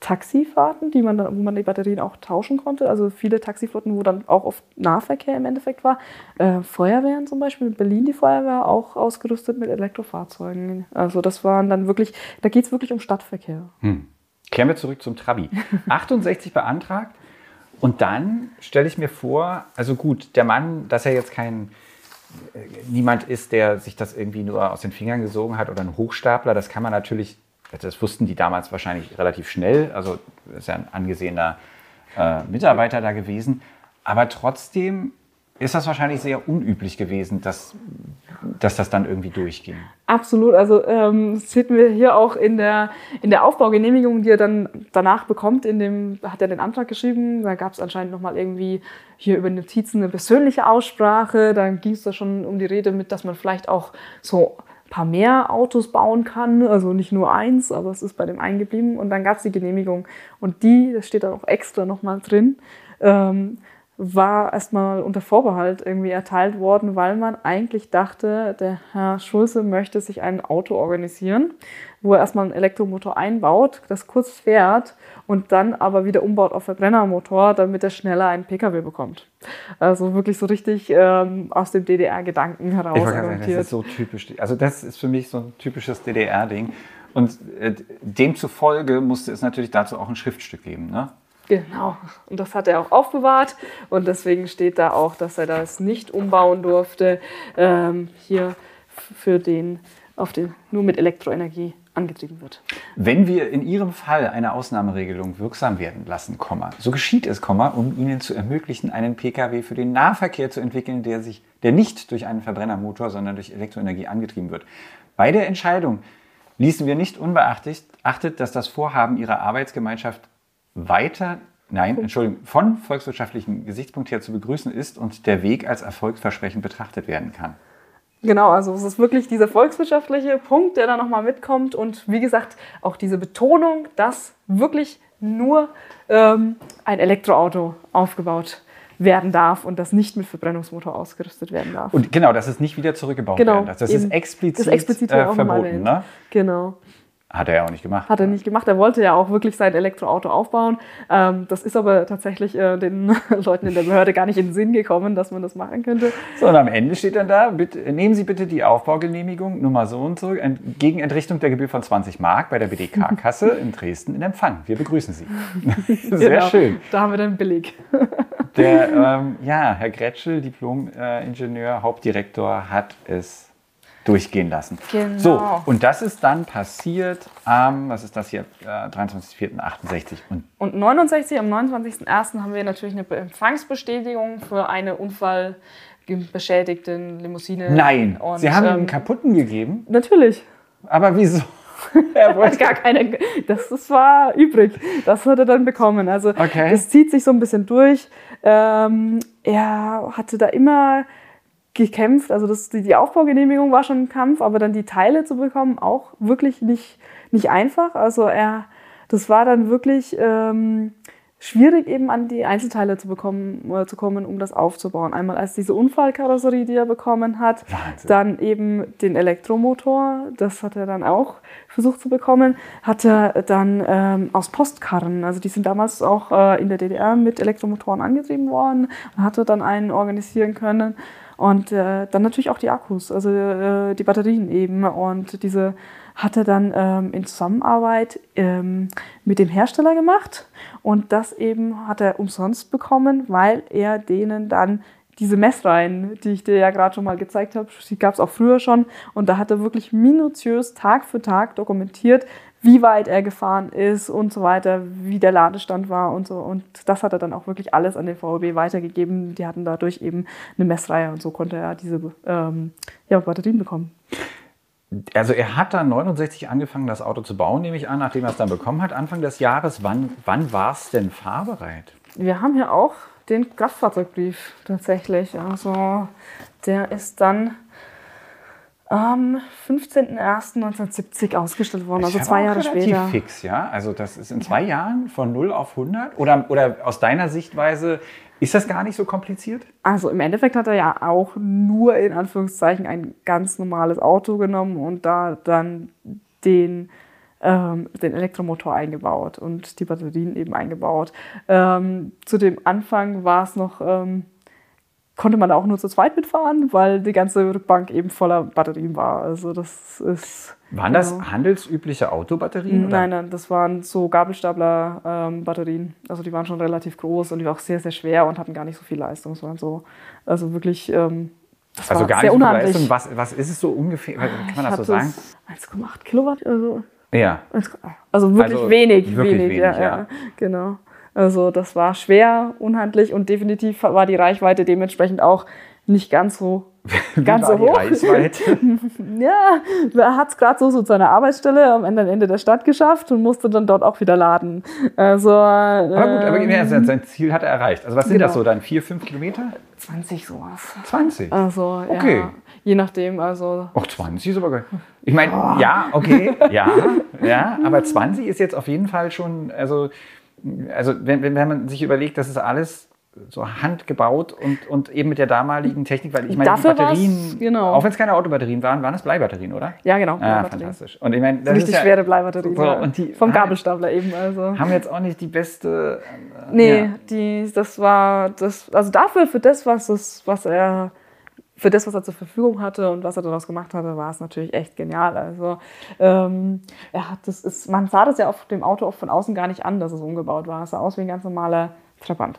Speaker 2: Taxifahrten, die man dann, wo man die Batterien auch tauschen konnte. Also viele Taxiflotten, wo dann auch oft Nahverkehr im Endeffekt war. Äh, Feuerwehren zum Beispiel, in Berlin die Feuerwehr auch ausgerüstet mit Elektrofahrzeugen. Also das waren dann wirklich, da geht es wirklich um Stadtverkehr.
Speaker 1: Hm. Kehren wir zurück zum Trabi. 68 beantragt. Und dann stelle ich mir vor, also gut, der Mann, dass er jetzt kein äh, niemand ist, der sich das irgendwie nur aus den Fingern gesogen hat oder ein Hochstapler, das kann man natürlich, das wussten die damals wahrscheinlich relativ schnell, also ist ja ein angesehener äh, Mitarbeiter da gewesen, aber trotzdem ist das wahrscheinlich sehr unüblich gewesen, dass, dass das dann irgendwie durchging.
Speaker 2: Absolut. Also ähm, das sieht wir hier auch in der, in der Aufbaugenehmigung, die er dann danach bekommt. In dem hat er den Antrag geschrieben. Da gab es anscheinend nochmal irgendwie hier über Notizen eine persönliche Aussprache. Dann ging es da schon um die Rede mit, dass man vielleicht auch so ein paar mehr Autos bauen kann. Also nicht nur eins, aber es ist bei dem einen geblieben. Und dann gab es die Genehmigung. Und die, das steht dann auch extra nochmal drin. Ähm, war erstmal unter Vorbehalt irgendwie erteilt worden, weil man eigentlich dachte, der Herr Schulze möchte sich ein Auto organisieren, wo er erstmal einen Elektromotor einbaut, das kurz fährt und dann aber wieder umbaut auf Verbrennermotor, damit er schneller einen Pkw bekommt. Also wirklich so richtig ähm, aus dem DDR-Gedanken heraus. Ich
Speaker 1: sagen, das ist so typisch. Also das ist für mich so ein typisches DDR-Ding. Und äh, demzufolge musste es natürlich dazu auch ein Schriftstück geben. Ne?
Speaker 2: Genau. Und das hat er auch aufbewahrt. Und deswegen steht da auch, dass er das nicht umbauen durfte. Ähm, hier für den, auf den nur mit Elektroenergie angetrieben wird.
Speaker 1: Wenn wir in Ihrem Fall eine Ausnahmeregelung wirksam werden lassen, so geschieht es, um Ihnen zu ermöglichen, einen Pkw für den Nahverkehr zu entwickeln, der, sich, der nicht durch einen Verbrennermotor, sondern durch Elektroenergie angetrieben wird. Bei der Entscheidung ließen wir nicht unbeachtet, dass das Vorhaben Ihrer Arbeitsgemeinschaft weiter, nein, Entschuldigung, von volkswirtschaftlichen Gesichtspunkt her zu begrüßen ist und der Weg als erfolgsversprechend betrachtet werden kann.
Speaker 2: Genau, also es ist wirklich dieser volkswirtschaftliche Punkt, der da nochmal mitkommt und wie gesagt auch diese Betonung, dass wirklich nur ähm, ein Elektroauto aufgebaut werden darf und das nicht mit Verbrennungsmotor ausgerüstet werden darf.
Speaker 1: Und genau, dass es nicht wieder zurückgebaut
Speaker 2: genau,
Speaker 1: werden darf. Das ist explizit,
Speaker 2: das explizit
Speaker 1: äh, verboten. Ne?
Speaker 2: Genau.
Speaker 1: Hat er ja auch nicht gemacht.
Speaker 2: Hat er nicht gemacht. Er wollte ja auch wirklich sein Elektroauto aufbauen. Ähm, das ist aber tatsächlich äh, den Leuten in der Behörde gar nicht in den Sinn gekommen, dass man das machen könnte.
Speaker 1: So, und am Ende steht dann da, bitte, nehmen Sie bitte die Aufbaugenehmigung Nummer so und so gegen Entrichtung der Gebühr von 20 Mark bei der BDK-Kasse in Dresden in Empfang. Wir begrüßen Sie. Sehr genau. schön.
Speaker 2: Da haben wir dann billig.
Speaker 1: Der, ähm, ja, Herr Gretschel, Diplom-Ingenieur, Hauptdirektor, hat es durchgehen lassen.
Speaker 2: Genau.
Speaker 1: So, und das ist dann passiert am, was ist das hier, äh, 23.04.68.
Speaker 2: Und, und 69, am 29.01. haben wir natürlich eine Empfangsbestätigung für eine unfallbeschädigten Limousine.
Speaker 1: Nein, und, Sie haben ähm, einen kaputten gegeben?
Speaker 2: Natürlich.
Speaker 1: Aber wieso?
Speaker 2: er wollte gar keine. Das, das war übrig. Das hat er dann bekommen. Also okay. das zieht sich so ein bisschen durch. Ähm, er hatte da immer gekämpft. Also das, die, die Aufbaugenehmigung war schon ein Kampf, aber dann die Teile zu bekommen, auch wirklich nicht, nicht einfach. Also er, das war dann wirklich ähm, schwierig, eben an die Einzelteile zu bekommen, äh, zu kommen, um das aufzubauen. Einmal als diese Unfallkarosserie, die er bekommen hat, Wahnsinn. dann eben den Elektromotor, das hat er dann auch versucht zu bekommen, hat er dann ähm, aus Postkarren, also die sind damals auch äh, in der DDR mit Elektromotoren angetrieben worden, hat er dann einen organisieren können. Und äh, dann natürlich auch die Akkus, also äh, die Batterien eben. Und diese hat er dann ähm, in Zusammenarbeit ähm, mit dem Hersteller gemacht. Und das eben hat er umsonst bekommen, weil er denen dann diese Messreihen, die ich dir ja gerade schon mal gezeigt habe, die gab es auch früher schon. Und da hat er wirklich minutiös Tag für Tag dokumentiert, wie weit er gefahren ist und so weiter, wie der Ladestand war und so. Und das hat er dann auch wirklich alles an den VOB weitergegeben. Die hatten dadurch eben eine Messreihe und so konnte er diese ähm, ja, Batterien bekommen.
Speaker 1: Also er hat dann 69 angefangen, das Auto zu bauen, nehme ich an, nachdem er es dann bekommen hat, Anfang des Jahres. Wann, wann war es denn fahrbereit?
Speaker 2: Wir haben hier auch den Kraftfahrzeugbrief tatsächlich. Also der ist dann am 15.01.1970 ausgestellt worden, also zwei Jahre relativ später.
Speaker 1: fix, ja? Also das ist in zwei ja. Jahren von 0 auf 100? Oder, oder aus deiner Sichtweise ist das gar nicht so kompliziert?
Speaker 2: Also im Endeffekt hat er ja auch nur in Anführungszeichen ein ganz normales Auto genommen und da dann den, ähm, den Elektromotor eingebaut und die Batterien eben eingebaut. Ähm, zu dem Anfang war es noch... Ähm, konnte man auch nur zu zweit mitfahren, weil die ganze Rückbank eben voller Batterien war. Also das ist.
Speaker 1: Waren das genau. handelsübliche Autobatterien?
Speaker 2: Nein, nein, das waren so Gabelstapler-Batterien. Ähm, also die waren schon relativ groß und die waren auch sehr, sehr schwer und hatten gar nicht so viel Leistung. Es waren so, also wirklich. Ähm,
Speaker 1: das also gar nicht so viel Leistung. Was, was ist es so ungefähr? Kann man ich das so sagen?
Speaker 2: 1,8 Kilowatt. Also,
Speaker 1: ja.
Speaker 2: Also wirklich also wenig,
Speaker 1: wirklich
Speaker 2: wenig,
Speaker 1: wenig
Speaker 2: ja, ja. ja, genau. Also das war schwer, unhandlich und definitiv war die Reichweite dementsprechend auch nicht ganz so ganz so hoch. ja, er hat es gerade so, so zu seiner Arbeitsstelle am Ende, Ende der Stadt geschafft und musste dann dort auch wieder laden. Also,
Speaker 1: aber gut, aber ähm, sein Ziel hat er erreicht. Also was sind genau. das so dann? Vier, fünf Kilometer?
Speaker 2: 20 sowas.
Speaker 1: 20?
Speaker 2: Also,
Speaker 1: okay.
Speaker 2: Ja, je nachdem, also.
Speaker 1: Ach, 20 ist aber geil. Ich meine, oh. ja, okay, ja, ja, aber 20 ist jetzt auf jeden Fall schon, also also wenn, wenn man sich überlegt, das ist alles so handgebaut und, und eben mit der damaligen Technik, weil ich meine, die Batterien,
Speaker 2: genau.
Speaker 1: auch wenn es keine Autobatterien waren, waren es Bleibatterien, oder?
Speaker 2: Ja, genau.
Speaker 1: Ah, fantastisch. Und ich meine, das
Speaker 2: richtig
Speaker 1: ist ja,
Speaker 2: schwere Bleibatterien.
Speaker 1: So, und die
Speaker 2: vom Gabelstapler eben. Also.
Speaker 1: Haben jetzt auch nicht die beste.
Speaker 2: Äh, nee, ja. die, das war das, also dafür, für das, was, es, was er für das, was er zur Verfügung hatte und was er daraus gemacht hatte, war es natürlich echt genial. Also ähm, er hat das ist, man sah das ja auf dem Auto oft von außen gar nicht an, dass es umgebaut war. Es sah aus wie ein ganz normaler Trabant.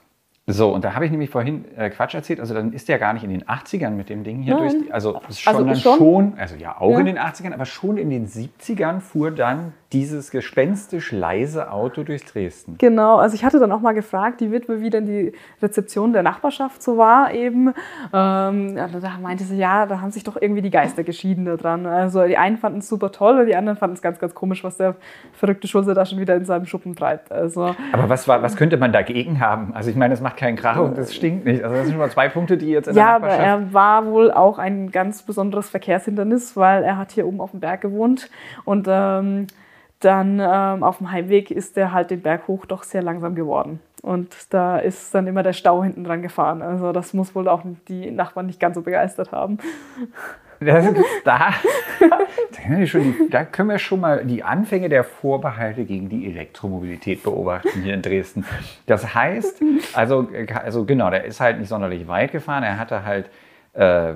Speaker 1: So, und da habe ich nämlich vorhin äh, Quatsch erzählt. Also dann ist der gar nicht in den 80ern mit dem Ding hier Nein. durch. Die, also schon also schon, schon, also ja, auch ja. in den 80ern, aber schon in den 70ern fuhr dann dieses gespenstisch leise Auto durch Dresden.
Speaker 2: Genau, also ich hatte dann auch mal gefragt, die Witwe, wie denn die Rezeption der Nachbarschaft so war eben. Ähm, da meinte sie, ja, da haben sich doch irgendwie die Geister geschieden da dran. Also die einen fanden es super toll und die anderen fanden es ganz, ganz komisch, was der verrückte Schulze da schon wieder in seinem Schuppen treibt. Also,
Speaker 1: Aber was, war, was könnte man dagegen haben? Also ich meine, es macht keinen Krach und es stinkt nicht. Also das sind schon mal zwei Punkte, die jetzt in
Speaker 2: ja,
Speaker 1: der
Speaker 2: Ja, aber er war wohl auch ein ganz besonderes Verkehrshindernis, weil er hat hier oben auf dem Berg gewohnt und ähm, dann ähm, auf dem Heimweg ist der halt den Berg hoch doch sehr langsam geworden. Und da ist dann immer der Stau hinten dran gefahren. Also das muss wohl auch die Nachbarn nicht ganz so begeistert haben.
Speaker 1: Das, da, da, können wir schon mal die Anfänge der Vorbehalte gegen die Elektromobilität beobachten hier in Dresden. Das heißt, also, also genau, der ist halt nicht sonderlich weit gefahren. Er hatte halt, äh, äh,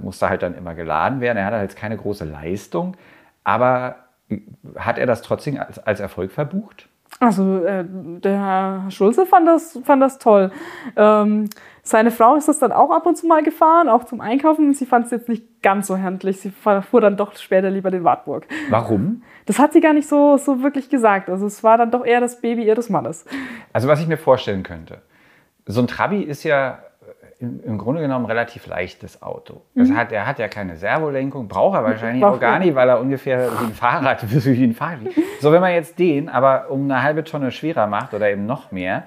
Speaker 1: musste halt dann immer geladen werden. Er hatte halt keine große Leistung. Aber hat er das trotzdem als, als Erfolg verbucht?
Speaker 2: Also äh, der Herr Schulze fand das, fand das toll. Ähm, seine Frau ist das dann auch ab und zu mal gefahren, auch zum Einkaufen. Sie fand es jetzt nicht ganz so handlich. Sie fuhr dann doch später lieber den Wartburg.
Speaker 1: Warum?
Speaker 2: Das hat sie gar nicht so, so wirklich gesagt. Also es war dann doch eher das Baby ihres Mannes.
Speaker 1: Also was ich mir vorstellen könnte, so ein Trabi ist ja im Grunde genommen relativ leichtes Auto. Das mhm. hat, er hat ja keine Servolenkung, braucht er wahrscheinlich auch gar nicht, weil er ungefähr wie ein Fahrrad, wie ein Fahrrad. So, wenn man jetzt den aber um eine halbe Tonne schwerer macht oder eben noch mehr,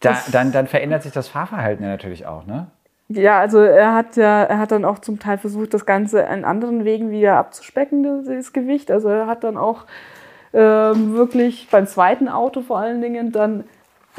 Speaker 1: da, dann, dann verändert sich das Fahrverhalten ja natürlich auch, ne?
Speaker 2: Ja, also er hat ja, er hat dann auch zum Teil versucht, das Ganze in anderen Wegen wieder abzuspecken, das Gewicht. Also er hat dann auch ähm, wirklich beim zweiten Auto vor allen Dingen dann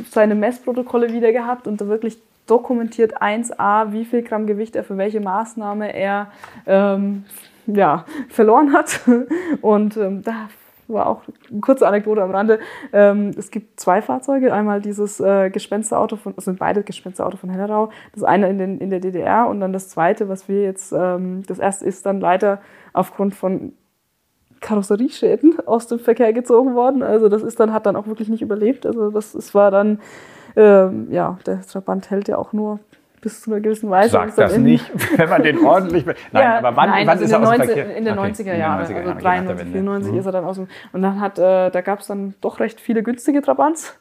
Speaker 2: seine Messprotokolle wieder gehabt und da wirklich dokumentiert 1a, wie viel Gramm Gewicht er für welche Maßnahme er ähm, ja, verloren hat. Und ähm, da war auch eine kurze Anekdote am Rande. Ähm, es gibt zwei Fahrzeuge. Einmal dieses äh, Gespensterauto von, das sind beide Gespensterauto von Hellerau. Das eine in, den, in der DDR und dann das zweite, was wir jetzt, ähm, das erste ist dann leider aufgrund von Karosserieschäden aus dem Verkehr gezogen worden. Also das ist dann, hat dann auch wirklich nicht überlebt. Also das, das war dann ähm, ja, der Trabant hält ja auch nur bis zu einer gewissen Weise.
Speaker 1: Sag das nicht, wenn man den ordentlich. Nein,
Speaker 2: ja,
Speaker 1: aber wann,
Speaker 2: nein,
Speaker 1: wann also ist er aus dem
Speaker 2: Verkehr? In den okay, 90er Jahren, also 93, 94 mhm. ist er dann aus dem. Und dann hat, äh, da gab es dann doch recht viele günstige Trabants.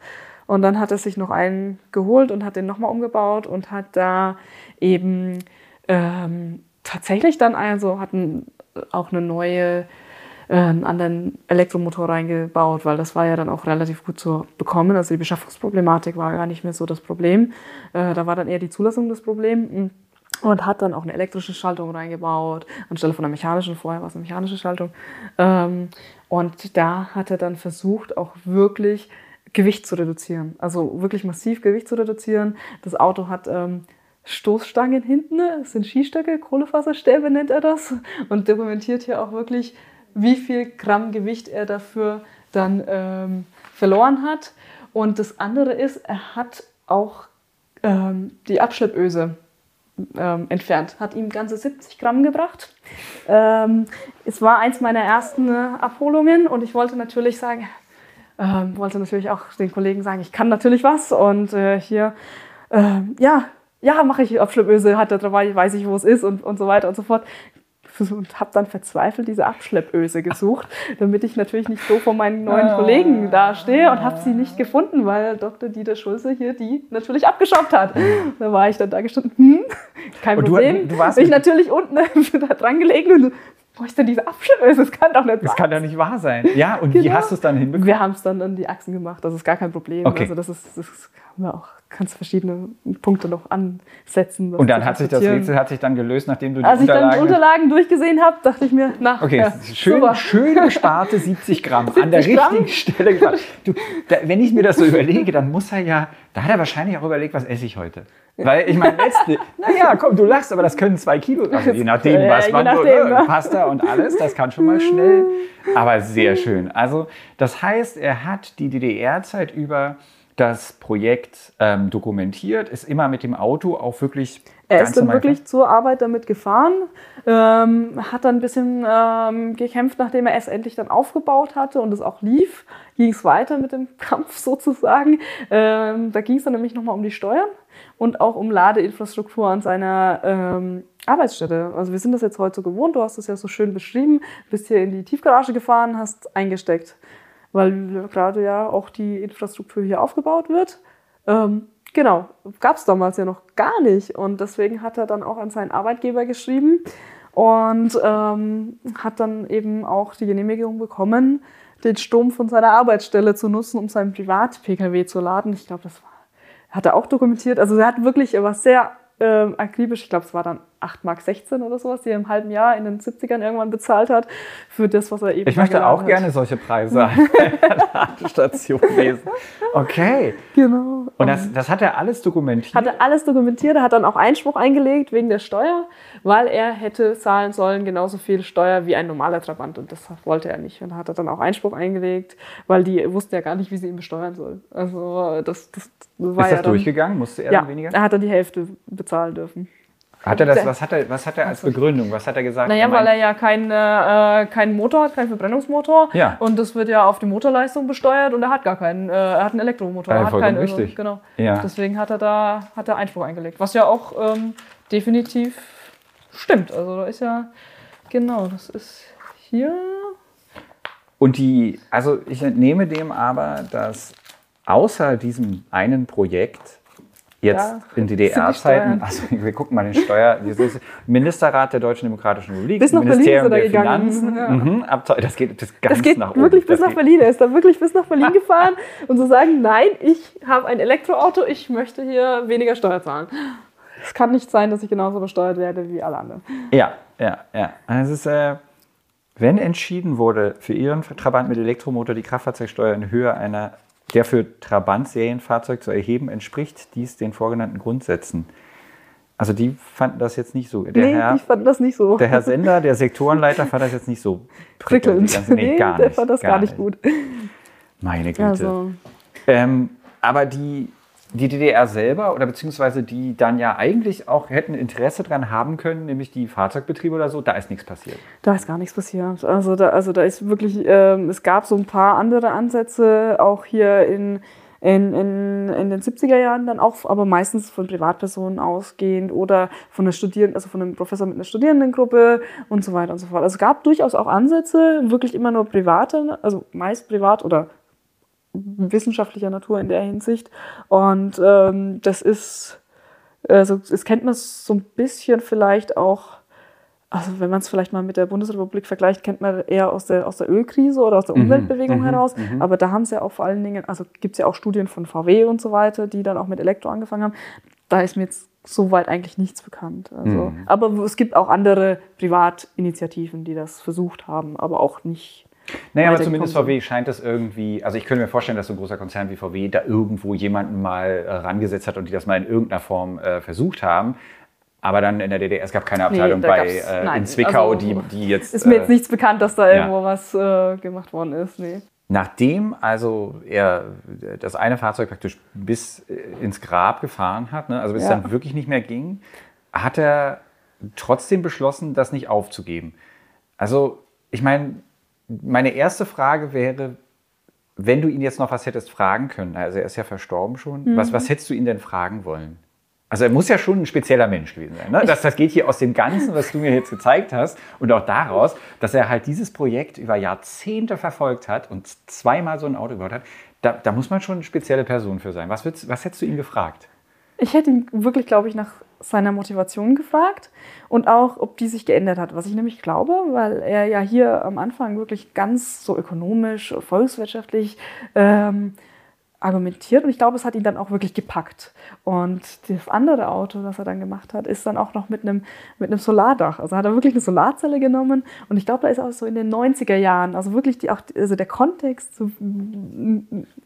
Speaker 2: Und dann hat er sich noch einen geholt und hat den nochmal umgebaut und hat da eben ähm, tatsächlich dann also hatten auch eine neue einen anderen Elektromotor reingebaut, weil das war ja dann auch relativ gut zu bekommen. Also die Beschaffungsproblematik war gar nicht mehr so das Problem. Äh, da war dann eher die Zulassung das Problem und hat dann auch eine elektrische Schaltung reingebaut, anstelle von einer mechanischen. Vorher war es eine mechanische Schaltung. Ähm, und da hat er dann versucht, auch wirklich Gewicht zu reduzieren. Also wirklich massiv Gewicht zu reduzieren. Das Auto hat ähm, Stoßstangen hinten, das sind Skistöcke, Kohlefaserstäbe nennt er das. Und dokumentiert hier auch wirklich, wie viel Gramm Gewicht er dafür dann ähm, verloren hat. Und das andere ist, er hat auch ähm, die Abschleppöse ähm, entfernt. Hat ihm ganze 70 Gramm gebracht. Ähm, es war eins meiner ersten äh, Abholungen und ich wollte natürlich sagen, ähm, wollte natürlich auch den Kollegen sagen, ich kann natürlich was und äh, hier, äh, ja, ja, mache ich Abschleppöse, hat er dabei, weiß ich, wo es ist und, und so weiter und so fort und habe dann verzweifelt diese Abschleppöse gesucht, damit ich natürlich nicht so vor meinen neuen ah. Kollegen dastehe und habe sie nicht gefunden, weil Dr. Dieter Schulze hier die natürlich abgeschoppt hat. Da war ich dann da gestanden, hm, kein und Problem. Du, du warst Bin ich natürlich unten da dran gelegen und so, wo ist denn diese Abschleppöse? Das kann doch nicht
Speaker 1: Das kann doch nicht wahr sein. Ja, und genau. wie hast du es dann hinbekommen?
Speaker 2: Wir haben es dann an die Achsen gemacht, das ist gar kein Problem. Okay. Also das ist, das haben wir auch kannst verschiedene Punkte noch ansetzen.
Speaker 1: Und dann hat sich das Rätsel hat sich dann gelöst, nachdem du die
Speaker 2: Als Unterlagen... Als ich dann die Unterlagen durchgesehen habe, dachte ich mir, na,
Speaker 1: Okay, ja, schön, schön gesparte 70 Gramm 70 an der Gramm? richtigen Stelle gespart. Du, da, wenn ich mir das so überlege, dann muss er ja, da hat er wahrscheinlich auch überlegt, was esse ich heute. Weil ich meine, letzte, naja, komm, du lachst, aber das können zwei Kilo, also je nachdem, was man so, ne, Pasta und alles, das kann schon mal schnell, aber sehr schön. Also das heißt, er hat die DDR-Zeit über das Projekt ähm, dokumentiert, ist immer mit dem Auto auch wirklich.
Speaker 2: Er ist dann wirklich zur Arbeit damit gefahren, ähm, hat dann ein bisschen ähm, gekämpft, nachdem er es endlich dann aufgebaut hatte und es auch lief, ging es weiter mit dem Kampf sozusagen. Ähm, da ging es dann nämlich nochmal um die Steuern und auch um Ladeinfrastruktur an seiner ähm, Arbeitsstätte. Also wir sind das jetzt heute so gewohnt, du hast es ja so schön beschrieben, bist hier in die Tiefgarage gefahren, hast eingesteckt weil gerade ja auch die Infrastruktur hier aufgebaut wird. Ähm, genau, gab es damals ja noch gar nicht. Und deswegen hat er dann auch an seinen Arbeitgeber geschrieben und ähm, hat dann eben auch die Genehmigung bekommen, den Strom von seiner Arbeitsstelle zu nutzen, um seinen Privat-Pkw zu laden. Ich glaube, das war, hat er auch dokumentiert. Also er hat wirklich, er war sehr ähm, akribisch, ich glaube, es war dann 8,16 Mark oder sowas, die er im halben Jahr in den 70ern irgendwann bezahlt hat, für das, was er eben
Speaker 1: Ich möchte auch hat. gerne solche Preise Station lesen. Okay.
Speaker 2: Genau.
Speaker 1: Und das, das hat er alles dokumentiert?
Speaker 2: Hat er alles dokumentiert. Er hat dann auch Einspruch eingelegt wegen der Steuer, weil er hätte zahlen sollen genauso viel Steuer wie ein normaler Trabant und das wollte er nicht. Und da hat er dann auch Einspruch eingelegt, weil die wussten ja gar nicht, wie sie ihn besteuern sollen. Also das, das
Speaker 1: war Ist das ja dann, durchgegangen? Musste er
Speaker 2: ja,
Speaker 1: weniger?
Speaker 2: er hat dann die Hälfte bezahlen dürfen.
Speaker 1: Hat er das, was, hat er, was hat er als Begründung? Was hat er gesagt?
Speaker 2: Naja,
Speaker 1: er
Speaker 2: weil er ja keinen äh, keinen Motor hat, keinen Verbrennungsmotor. Ja. Und das wird ja auf die Motorleistung besteuert und er hat gar keinen, äh, er hat einen Elektromotor. Ja,
Speaker 1: er hat
Speaker 2: keinen,
Speaker 1: richtig.
Speaker 2: Also, genau. Ja. Deswegen hat er da hat er Einspruch eingelegt. Was ja auch ähm, definitiv stimmt. Also da ist ja, genau, das ist hier.
Speaker 1: Und die, also ich entnehme dem aber, dass außer diesem einen Projekt jetzt ja, in DDR-Zeiten, also wir gucken mal den Steuer, Ministerrat der Deutschen Demokratischen Republik,
Speaker 2: bis nach
Speaker 1: Ministerium
Speaker 2: Berlin
Speaker 1: der Finanzen, ja. mhm, das geht das ganz
Speaker 2: das geht
Speaker 1: nach
Speaker 2: wirklich oben. bis das nach Berlin. Er ist da wirklich bis nach Berlin gefahren und zu so sagen, nein, ich habe ein Elektroauto, ich möchte hier weniger Steuer zahlen. Es kann nicht sein, dass ich genauso besteuert werde wie alle anderen.
Speaker 1: Ja, ja, ja. Also es ist, äh, wenn entschieden wurde, für Ihren Trabant mit Elektromotor die Kraftfahrzeugsteuer in Höhe einer der für Trabant-Serienfahrzeug zu erheben, entspricht dies den vorgenannten Grundsätzen. Also die fanden das jetzt nicht so.
Speaker 2: Der nee, Herr, die fanden das nicht so.
Speaker 1: Der Herr Sender, der Sektorenleiter, fand das jetzt nicht so
Speaker 2: prickelnd. Ganze, nee, nee, gar der nicht, fand das gar, gar nicht gut.
Speaker 1: Meine Güte. Also. Ähm, aber die, die DDR selber oder beziehungsweise die dann ja eigentlich auch hätten Interesse daran haben können, nämlich die Fahrzeugbetriebe oder so, da ist nichts passiert.
Speaker 2: Da ist gar nichts passiert. Also da, also da ist wirklich, ähm, es gab so ein paar andere Ansätze, auch hier in, in, in, in den 70er Jahren dann auch, aber meistens von Privatpersonen ausgehend oder von einer Studierenden, also von einem Professor mit einer Studierendengruppe und so weiter und so fort. Also es gab durchaus auch Ansätze, wirklich immer nur private, also meist privat oder wissenschaftlicher Natur in der Hinsicht. Und ähm, das ist, also es kennt man so ein bisschen vielleicht auch, also wenn man es vielleicht mal mit der Bundesrepublik vergleicht, kennt man eher aus der, aus der Ölkrise oder aus der mhm, Umweltbewegung mhm, heraus. Mhm. Aber da haben es ja auch vor allen Dingen, also gibt es ja auch Studien von VW und so weiter, die dann auch mit Elektro angefangen haben. Da ist mir jetzt soweit eigentlich nichts bekannt. Also, mhm. Aber es gibt auch andere Privatinitiativen, die das versucht haben, aber auch nicht
Speaker 1: naja, aber zumindest VW scheint das irgendwie, also ich könnte mir vorstellen, dass so ein großer Konzern wie VW da irgendwo jemanden mal äh, rangesetzt hat und die das mal in irgendeiner Form äh, versucht haben. Aber dann in der DDR, es gab keine Abteilung nee, bei, äh, nein, in Zwickau, also, die, die jetzt.
Speaker 2: Ist mir jetzt äh, nichts bekannt, dass da irgendwo ja. was äh, gemacht worden ist. Nee.
Speaker 1: Nachdem also er das eine Fahrzeug praktisch bis ins Grab gefahren hat, ne, also bis ja. es dann wirklich nicht mehr ging, hat er trotzdem beschlossen, das nicht aufzugeben. Also, ich meine, meine erste Frage wäre, wenn du ihn jetzt noch was hättest fragen können, also er ist ja verstorben schon, mhm. was, was hättest du ihn denn fragen wollen? Also er muss ja schon ein spezieller Mensch gewesen sein. Ne? Das, das geht hier aus dem Ganzen, was du mir jetzt gezeigt hast und auch daraus, dass er halt dieses Projekt über Jahrzehnte verfolgt hat und zweimal so ein Auto gebaut hat. Da, da muss man schon eine spezielle Person für sein. Was, was hättest du ihn gefragt?
Speaker 2: Ich hätte ihn wirklich, glaube ich, nach seiner Motivation gefragt und auch, ob die sich geändert hat. Was ich nämlich glaube, weil er ja hier am Anfang wirklich ganz so ökonomisch, volkswirtschaftlich ähm, argumentiert und ich glaube, es hat ihn dann auch wirklich gepackt. Und das andere Auto, das er dann gemacht hat, ist dann auch noch mit einem, mit einem Solardach. Also hat er wirklich eine Solarzelle genommen und ich glaube, da ist auch so in den 90er Jahren, also wirklich die, auch, also der Kontext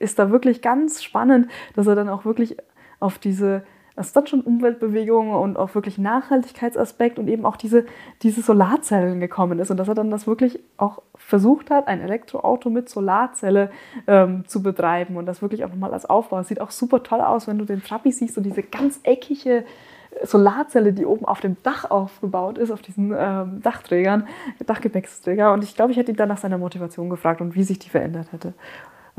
Speaker 2: ist da wirklich ganz spannend, dass er dann auch wirklich auf diese das ist dann schon Umweltbewegung und auch wirklich Nachhaltigkeitsaspekt und eben auch diese, diese Solarzellen gekommen ist und dass er dann das wirklich auch versucht hat, ein Elektroauto mit Solarzelle ähm, zu betreiben und das wirklich auch nochmal als Aufbau. Es sieht auch super toll aus, wenn du den Trabi siehst und diese ganz eckige Solarzelle, die oben auf dem Dach aufgebaut ist, auf diesen ähm, Dachträgern, Dachgepäcksträger. Und ich glaube, ich hätte ihn dann nach seiner Motivation gefragt und wie sich die verändert hätte.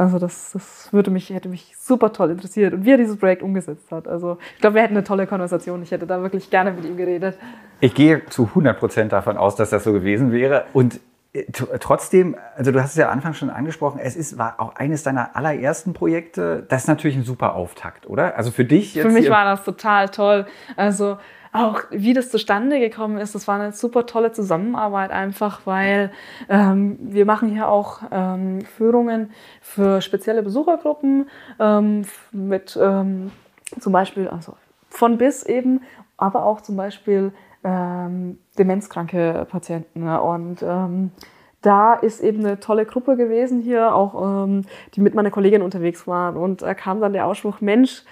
Speaker 2: Also das, das würde mich, hätte mich super toll interessiert und wie er dieses Projekt umgesetzt hat. Also ich glaube, wir hätten eine tolle Konversation. Ich hätte da wirklich gerne mit ihm geredet.
Speaker 1: Ich gehe zu 100 Prozent davon aus, dass das so gewesen wäre. Und äh, trotzdem, also du hast es ja Anfang schon angesprochen, es ist, war auch eines deiner allerersten Projekte. Das ist natürlich ein super Auftakt, oder? Also für dich
Speaker 2: jetzt. Für mich war das total toll. Also auch wie das zustande gekommen ist, das war eine super tolle Zusammenarbeit einfach, weil ähm, wir machen hier auch ähm, Führungen für spezielle Besuchergruppen ähm, mit ähm, zum Beispiel also von bis eben, aber auch zum Beispiel ähm, demenzkranke Patienten und ähm, da ist eben eine tolle Gruppe gewesen hier, auch ähm, die mit meiner Kollegin unterwegs waren. Und da kam dann der Ausspruch, Mensch,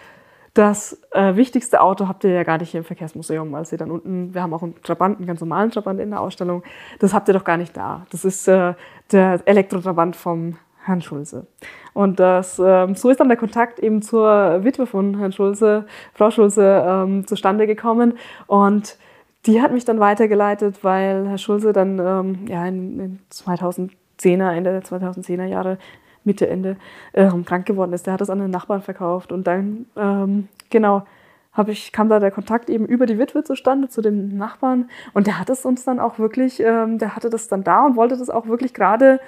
Speaker 2: das äh, wichtigste Auto habt ihr ja gar nicht hier im Verkehrsmuseum, als ihr dann unten, wir haben auch einen Trabant, einen ganz normalen Trabant in der Ausstellung, das habt ihr doch gar nicht da. Das ist äh, der Elektrotrabant vom Herrn Schulze. Und das, ähm, so ist dann der Kontakt eben zur Witwe von Herrn Schulze, Frau Schulze, ähm, zustande gekommen. Und die hat mich dann weitergeleitet, weil Herr Schulze dann ähm, ja, in, in 2010er, Ende der 2010er Jahre Mitte, Ende ähm, krank geworden ist. Der hat das an einen Nachbarn verkauft und dann, ähm, genau, habe ich, kam da der Kontakt eben über die Witwe zustande zu dem Nachbarn und der hat es uns dann auch wirklich, ähm, der hatte das dann da und wollte das auch wirklich gerade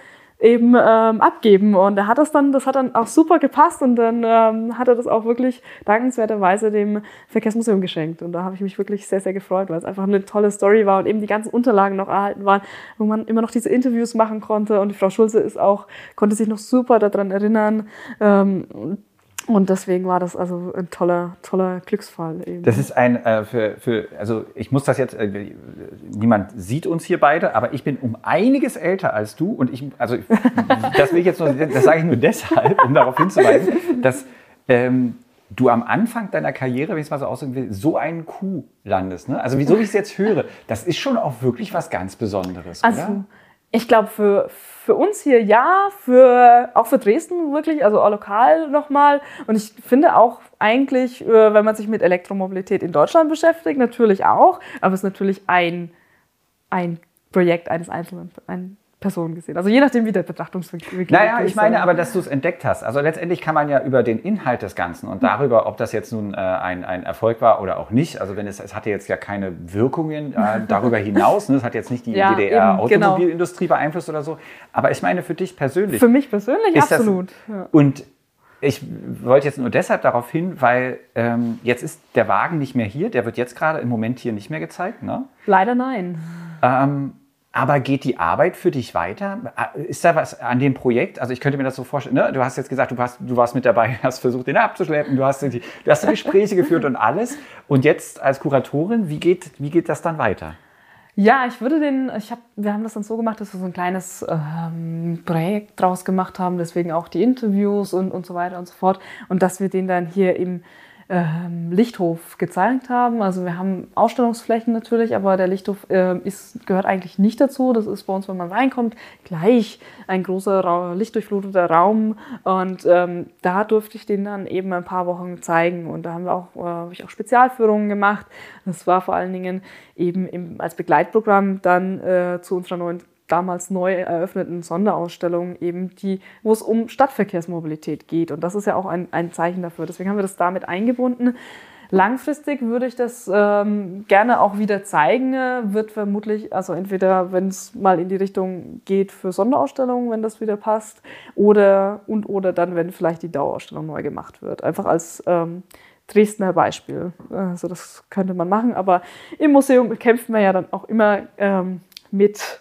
Speaker 2: eben ähm, abgeben. Und er hat das dann, das hat dann auch super gepasst und dann ähm, hat er das auch wirklich dankenswerterweise dem Verkehrsmuseum geschenkt. Und da habe ich mich wirklich sehr, sehr gefreut, weil es einfach eine tolle Story war und eben die ganzen Unterlagen noch erhalten waren, wo man immer noch diese Interviews machen konnte. Und Frau Schulze ist auch, konnte sich noch super daran erinnern. Ähm, und deswegen war das also ein toller, toller Glücksfall. Eben.
Speaker 1: Das ist ein, äh, für, für, also ich muss das jetzt, äh, niemand sieht uns hier beide, aber ich bin um einiges älter als du und ich, also das will ich jetzt nur, das sage ich nur deshalb, um darauf hinzuweisen, dass ähm, du am Anfang deiner Karriere, wenn ich es mal so ausdrücken will, so einen Coup landest. Ne? Also wieso ich es jetzt höre, das ist schon auch wirklich was ganz Besonderes,
Speaker 2: also, oder? Ich glaube, für, für uns hier ja, für, auch für Dresden wirklich, also auch lokal nochmal. Und ich finde auch eigentlich, äh, wenn man sich mit Elektromobilität in Deutschland beschäftigt, natürlich auch. Aber es ist natürlich ein, ein Projekt eines Einzelnen, ein Person gesehen. Also je nachdem, wie der Betrachtungswinkel
Speaker 1: Naja, ich meine aber, dass du es entdeckt hast. Also letztendlich kann man ja über den Inhalt des Ganzen und darüber, ob das jetzt nun äh, ein, ein Erfolg war oder auch nicht, also wenn es, es hatte jetzt ja keine Wirkungen äh, darüber hinaus, ne? es hat jetzt nicht die ja, DDR-Automobilindustrie genau. beeinflusst oder so, aber ich meine für dich persönlich.
Speaker 2: Für mich persönlich absolut.
Speaker 1: Das, ja. Und ich wollte jetzt nur deshalb darauf hin, weil ähm, jetzt ist der Wagen nicht mehr hier, der wird jetzt gerade im Moment hier nicht mehr gezeigt, ne?
Speaker 2: Leider nein.
Speaker 1: Ähm, aber geht die Arbeit für dich weiter? Ist da was an dem Projekt? Also ich könnte mir das so vorstellen, ne? du hast jetzt gesagt, du, hast, du warst mit dabei, hast versucht, den abzuschleppen, du hast, die, du hast Gespräche geführt und alles. Und jetzt als Kuratorin, wie geht, wie geht das dann weiter?
Speaker 2: Ja, ich würde den, ich hab, wir haben das dann so gemacht, dass wir so ein kleines ähm, Projekt draus gemacht haben, deswegen auch die Interviews und, und so weiter und so fort. Und dass wir den dann hier im ähm, Lichthof gezeigt haben. Also wir haben Ausstellungsflächen natürlich, aber der Lichthof äh, ist, gehört eigentlich nicht dazu. Das ist bei uns, wenn man reinkommt, gleich ein großer Ra lichtdurchfluteter Raum. Und ähm, da durfte ich den dann eben ein paar Wochen zeigen. Und da haben wir auch, äh, habe ich auch Spezialführungen gemacht. Das war vor allen Dingen eben im, als Begleitprogramm dann äh, zu unserer neuen damals neu eröffneten Sonderausstellung eben die, wo es um Stadtverkehrsmobilität geht. Und das ist ja auch ein, ein Zeichen dafür. Deswegen haben wir das damit eingebunden. Langfristig würde ich das ähm, gerne auch wieder zeigen. Wird vermutlich, also entweder, wenn es mal in die Richtung geht für Sonderausstellungen, wenn das wieder passt, oder und oder dann, wenn vielleicht die Dauerausstellung neu gemacht wird. Einfach als ähm, Dresdner Beispiel. Also das könnte man machen, aber im Museum kämpfen wir ja dann auch immer ähm, mit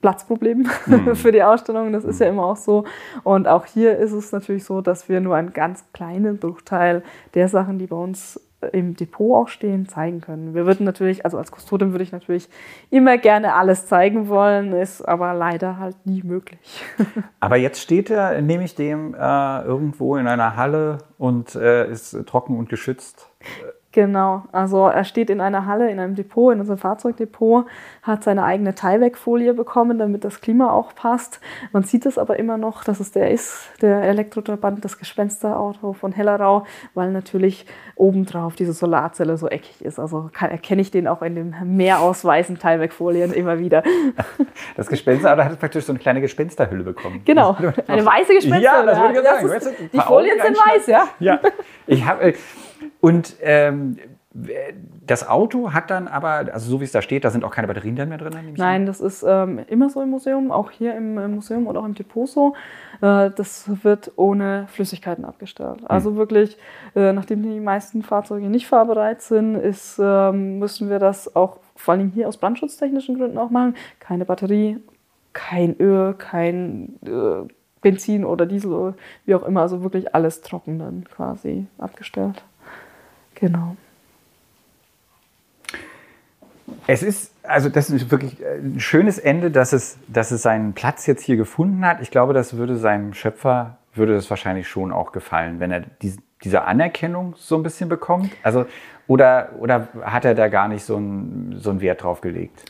Speaker 2: Platzproblem mhm. für die Ausstellung. Das ist ja immer auch so. Und auch hier ist es natürlich so, dass wir nur einen ganz kleinen Bruchteil der Sachen, die bei uns im Depot auch stehen, zeigen können. Wir würden natürlich, also als Kustodin würde ich natürlich immer gerne alles zeigen wollen, ist aber leider halt nie möglich.
Speaker 1: Aber jetzt steht er, nehme ich dem, äh, irgendwo in einer Halle und äh, ist trocken und geschützt.
Speaker 2: Genau, also er steht in einer Halle, in einem Depot, in unserem Fahrzeugdepot, hat seine eigene Tyvek-Folie bekommen, damit das Klima auch passt. Man sieht es aber immer noch, dass es der ist, der Elektrotrabant, das Gespensterauto von Hellerau, weil natürlich obendrauf diese Solarzelle so eckig ist. Also erkenne ich den auch in den mehr aus weißen Tyvek-Folien immer wieder.
Speaker 1: Das Gespensterauto hat praktisch so eine kleine Gespensterhülle bekommen.
Speaker 2: Genau, eine weiße Gespensterhülle. Ja, das würde ich ja, sagen. Ist, die Folien sind weiß, ja.
Speaker 1: Ja, ich habe äh, und ähm, das Auto hat dann aber, also so wie es da steht, da sind auch keine Batterien dann mehr drin?
Speaker 2: Nein, das ist ähm, immer so im Museum, auch hier im, im, Museum und auch im Depot so. Äh, das wird ohne Flüssigkeiten abgestellt. Hm. Also wirklich, äh, nachdem die meisten Fahrzeuge nicht fahrbereit sind, ist, äh, müssen wir das auch vor allem hier aus brandschutztechnischen Gründen auch machen. Keine Batterie, kein Öl, kein äh, Benzin oder Diesel, wie auch immer. Also wirklich alles trocken dann quasi abgestellt. Genau.
Speaker 1: Es ist, also das ist wirklich ein schönes Ende, dass es, dass es seinen Platz jetzt hier gefunden hat. Ich glaube, das würde seinem Schöpfer, würde das wahrscheinlich schon auch gefallen, wenn er diese, diese Anerkennung so ein bisschen bekommt. Also, oder, oder hat er da gar nicht so einen, so einen Wert drauf gelegt?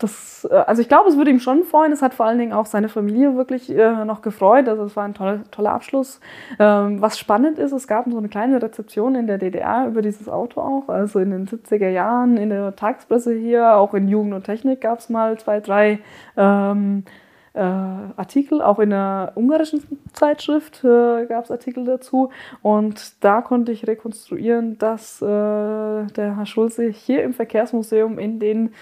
Speaker 2: Das, äh, also ich glaube, es würde ihm schon freuen. Es hat vor allen Dingen auch seine Familie wirklich äh, noch gefreut. Also es war ein toller, toller Abschluss. Ähm, was spannend ist, es gab so eine kleine Rezeption in der DDR über dieses Auto auch. Also in den 70er Jahren in der Tagspresse hier, auch in Jugend und Technik gab es mal zwei, drei ähm, äh, Artikel, auch in der ungarischen Zeitschrift äh, gab es Artikel dazu. Und da konnte ich rekonstruieren, dass äh, der Herr Schulze hier im Verkehrsmuseum in den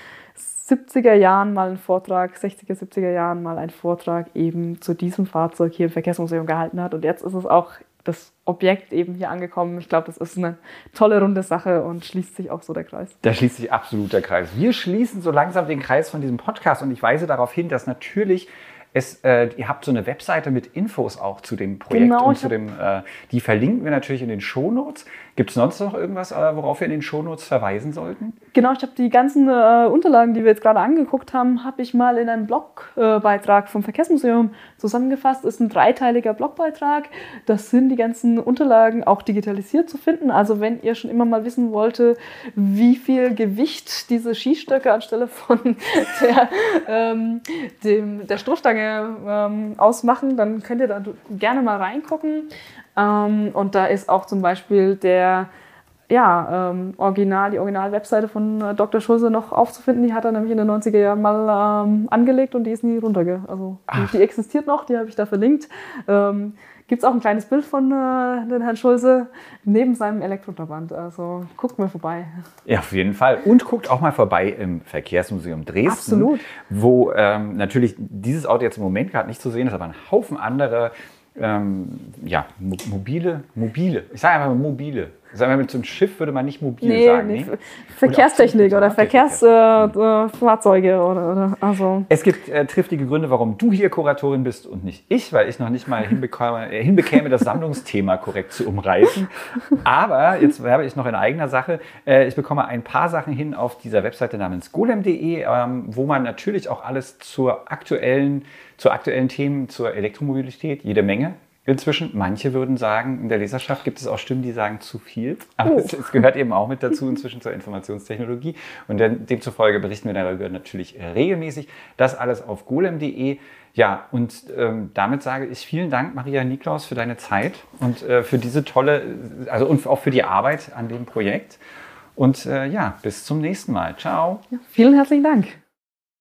Speaker 2: 70er Jahren mal einen Vortrag, 60er, 70er Jahren mal einen Vortrag eben zu diesem Fahrzeug hier im Verkehrsmuseum gehalten hat. Und jetzt ist es auch das Objekt eben hier angekommen. Ich glaube, das ist eine tolle runde Sache und schließt sich auch so der Kreis.
Speaker 1: Da schließt sich absolut der Kreis. Wir schließen so langsam den Kreis von diesem Podcast und ich weise darauf hin, dass natürlich es, äh, ihr habt so eine Webseite mit Infos auch zu dem Projekt genau, und zu dem, äh, die verlinken wir natürlich in den Shownotes. Gibt es sonst noch irgendwas, äh, worauf wir in den Shownotes verweisen sollten?
Speaker 2: Genau, ich habe die ganzen äh, Unterlagen, die wir jetzt gerade angeguckt haben, habe ich mal in einem Blogbeitrag vom Verkehrsmuseum zusammengefasst. Ist ein dreiteiliger Blogbeitrag. Das sind die ganzen Unterlagen auch digitalisiert zu finden. Also wenn ihr schon immer mal wissen wollte, wie viel Gewicht diese Skistöcke anstelle von der, ähm, dem, der Stoßstange ähm, ausmachen, dann könnt ihr da gerne mal reingucken. Ähm, und da ist auch zum Beispiel der ja, ähm, Original, die Original-Webseite von äh, Dr. Schulze noch aufzufinden. Die hat er nämlich in den 90er Jahren mal ähm, angelegt und die ist nie runterge. Also die, die, existiert noch, die habe ich da verlinkt. Ähm, Gibt es auch ein kleines Bild von äh, den Herrn Schulze neben seinem Elektrotrabant. Also guckt mal vorbei.
Speaker 1: Ja, auf jeden Fall. Und guckt auch mal vorbei im Verkehrsmuseum Dresden.
Speaker 2: Absolut.
Speaker 1: Wo ähm, natürlich dieses Auto jetzt im Moment gerade nicht zu sehen ist, aber ein Haufen andere ähm, ja, mobile, mobile, ich sage einfach mobile. Sagen wir mit so einem Schiff würde man nicht mobil nee, sagen. Nee.
Speaker 2: nee. Verkehrstechnik oder, oder Verkehrsfahrzeuge äh, äh oder, oder, also.
Speaker 1: Es gibt äh, triftige Gründe, warum du hier Kuratorin bist und nicht ich, weil ich noch nicht mal hinbekäme, äh, hinbekäme das Sammlungsthema korrekt zu umreißen. Aber jetzt werbe ich noch in eigener Sache. Äh, ich bekomme ein paar Sachen hin auf dieser Webseite namens golem.de, ähm, wo man natürlich auch alles zur aktuellen, zu aktuellen Themen zur Elektromobilität, jede Menge inzwischen. Manche würden sagen, in der Leserschaft gibt es auch Stimmen, die sagen zu viel. Aber oh. es, es, gehört eben auch mit dazu inzwischen zur Informationstechnologie. Und demzufolge berichten wir darüber natürlich regelmäßig. Das alles auf golem.de. Ja, und ähm, damit sage ich vielen Dank, Maria Niklaus, für deine Zeit und äh, für diese tolle, also und auch für die Arbeit an dem Projekt. Und äh, ja, bis zum nächsten Mal. Ciao.
Speaker 2: Ja, vielen herzlichen Dank.